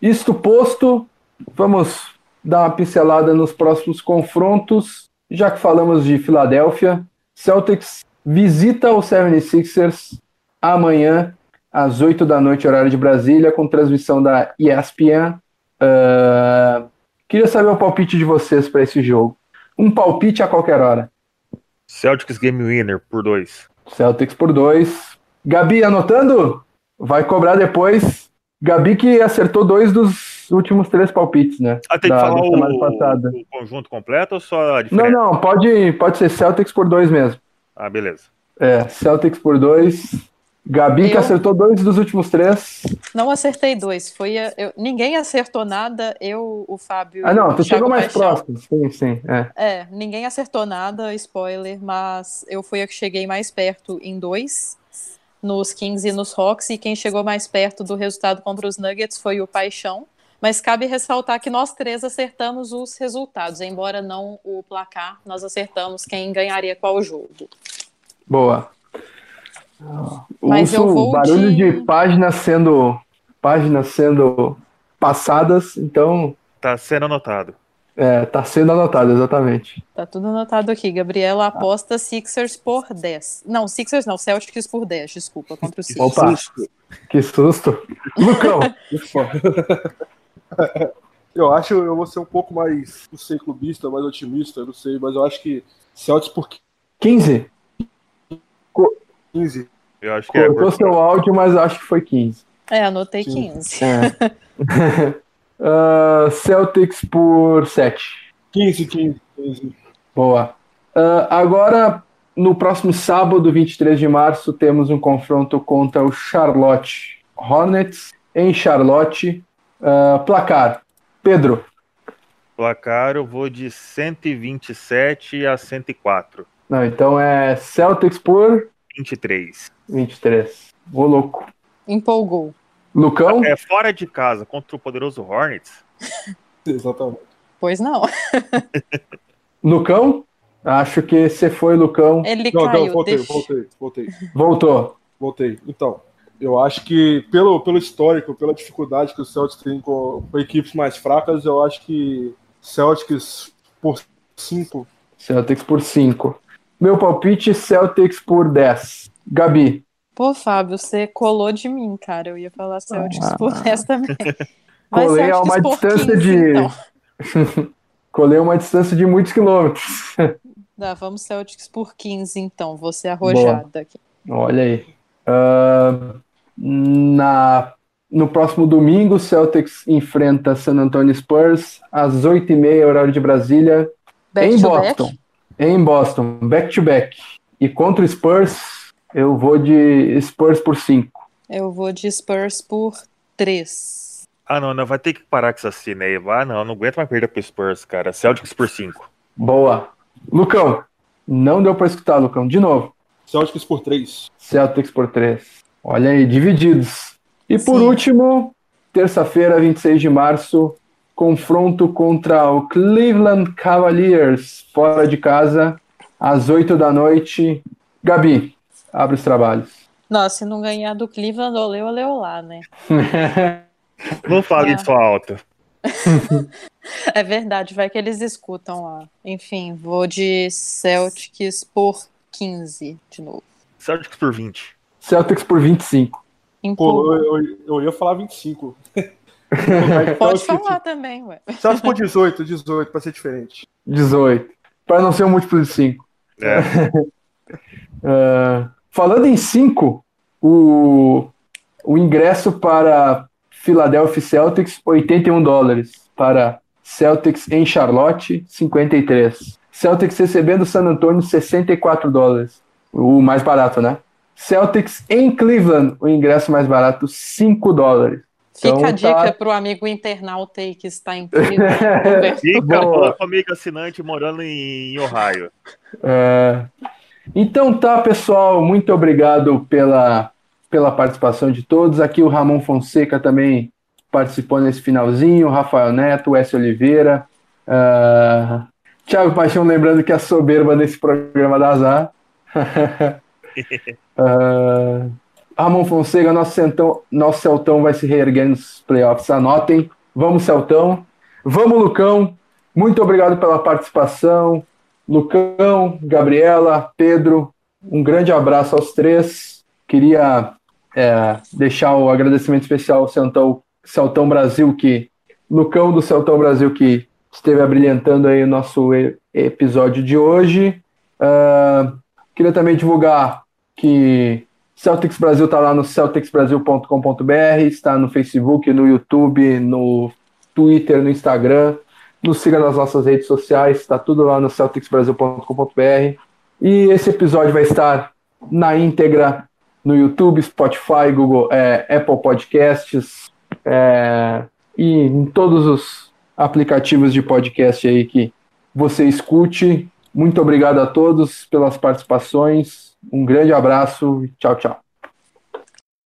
isto posto, vamos dar uma pincelada nos próximos confrontos. Já que falamos de Filadélfia, Celtics visita o 76ers amanhã, às 8 da noite, horário de Brasília, com transmissão da ESPN. Uh, queria saber o palpite de vocês para esse jogo. Um palpite a qualquer hora. Celtics Game Winner por dois. Celtics por dois. Gabi, anotando? Vai cobrar depois Gabi que acertou dois dos últimos três palpites, né? Ah, tem da, que falar o, o, conjunto completo ou só a diferença? Não, não, pode, pode ser Celtics por dois mesmo. Ah, beleza. É, Celtics por dois. Gabi, que Eu- acertou dois dos últimos três. Não acertei dois. Foi a- eu- ninguém acertou nada. Eu, o Fábio. Ah, não, tu chegou mais Paixão. próximo. Sim, sim. É. É, ninguém acertou nada, spoiler, mas eu fui a que cheguei mais perto em dois, nos Kings e nos Hawks, e quem chegou mais perto do resultado contra os Nuggets foi o Paixão. Mas cabe ressaltar que nós três acertamos os resultados, embora não o placar, nós acertamos quem ganharia qual jogo. Boa. Mas eu vou barulho de... de- páginas sendo páginas sendo passadas, então Tá sendo anotado. É, tá sendo anotado exatamente. Tá tudo anotado aqui. Gabriela aposta Sixers por 10. Não, Sixers não, Celtics por 10, desculpa, contra o Sixers. Opa. Que susto. Lucão, Eu acho eu vou ser um pouco mais, não sei, clubista, mais otimista, não sei, mas eu acho que Celtics por 15. 15. Eu acho que é. Cortou seu áudio, mas acho que foi 15. É, anotei Sim. 15. É. Ah, Celtics por 7. 15, 15, 15. Boa. Ah, agora, no próximo sábado, 23 de março, temos um confronto contra o Charlotte Hornets em Charlotte. Ah, placar. Pedro, Placar, eu vou de 127 a 104. não, então é Celtics por 23. 23. Ô louco. Empolgou. Lucão, É fora de casa contra o poderoso Hornets. Exatamente. Pois não. Lucão, acho que você foi, Lucão. Ele Não, caiu. não, voltei, deixa- voltei, voltei, Voltou. voltei. Então, eu acho que pelo, pelo histórico, pela dificuldade que o Celtics tem com, com equipes mais fracas, eu acho que Celtics por 5. Celtics por 5. Meu palpite, Celtics por 10. Gabi, Pô, Fábio, você colou de mim, cara. Eu ia falar Celtics Ah. por 10 também. Mas Colei a uma distância 15, de- Então. colei uma distância de muitos quilômetros. Dá, vamos Celtics por 15, então. Vou ser arrojada aqui. Olha aí. Ah, na, no próximo domingo, Celtics enfrenta San Antonio Spurs às 8h30, horário de Brasília, Back em to Boston. back? Em Boston, back to back. E contra o Spurs, eu vou de Spurs por 5. Eu vou de Spurs por 3. Ah, não, não, vai ter que parar com essa cena aí. Ah, não, não aguento mais perder pro Spurs, cara. Celtics por 5. Boa. Lucão, não deu para escutar, Lucão. De novo. Celtics por 3. Celtics por 3. Olha aí, divididos. E por Sim. último, terça-feira, 26 de março, confronto contra o Cleveland Cavaliers, fora de casa, às 8 da noite. Gabi, abre os trabalhos. Nossa, se não ganhar do Cleveland, olê, olê, olá, né? Não fale Ah. isso alto. É verdade, vai que eles escutam lá. Enfim, vou de Celtics por 15 de novo. Celtics por 20. Celtics por 25. Pô, eu, eu, eu ia falar 25. Pode falar também, ué. Celtics por 18, 18, pra ser diferente. 18. Para não ser um múltiplo de 5. É. Ah, falando em 5, o, o ingresso para Philadelphia Celtics, 81 dólares. Para Celtics em Charlotte, 53. Celtics recebendo San Antonio, 64 dólares. O mais barato, né? Celtics em Cleveland, o ingresso mais barato, 5 dólares. Fica Então a dica tá- pro amigo internauta aí que está em Cleveland. Fica Boa. com amigo assinante morando em Ohio. É, Então tá, pessoal, muito obrigado pela, pela participação de todos. Aqui o Ramon Fonseca também participou nesse finalzinho, Rafael Neto, o S. Oliveira, ah, Thiago Paixão, lembrando que a soberba nesse programa da Azar. Ah, Ramon Fonseca, nosso, centão, nosso Celtão vai se reerguer nos playoffs. Anotem. Vamos, Celtão. Vamos, Lucão. Muito obrigado pela participação. Lucão, Gabriela, Pedro, um grande abraço aos três. Queria é, deixar o agradecimento especial ao Celtão, Celtão Brasil, que Lucão do Celtão Brasil, que esteve abrilhantando aí o nosso episódio de hoje. Ah, queria também divulgar que Celtics Brasil está lá no celticsbrasil.com.br, está no Facebook, no YouTube, no Twitter, no Instagram. Nos siga nas nossas redes sociais, está tudo lá no celticsbrasil.com.br. E esse episódio vai estar na íntegra no YouTube, Spotify, Google, é, Apple Podcasts é, e em todos os aplicativos de podcast aí que você escute. Muito obrigado a todos pelas participações. Um grande abraço e tchau, tchau.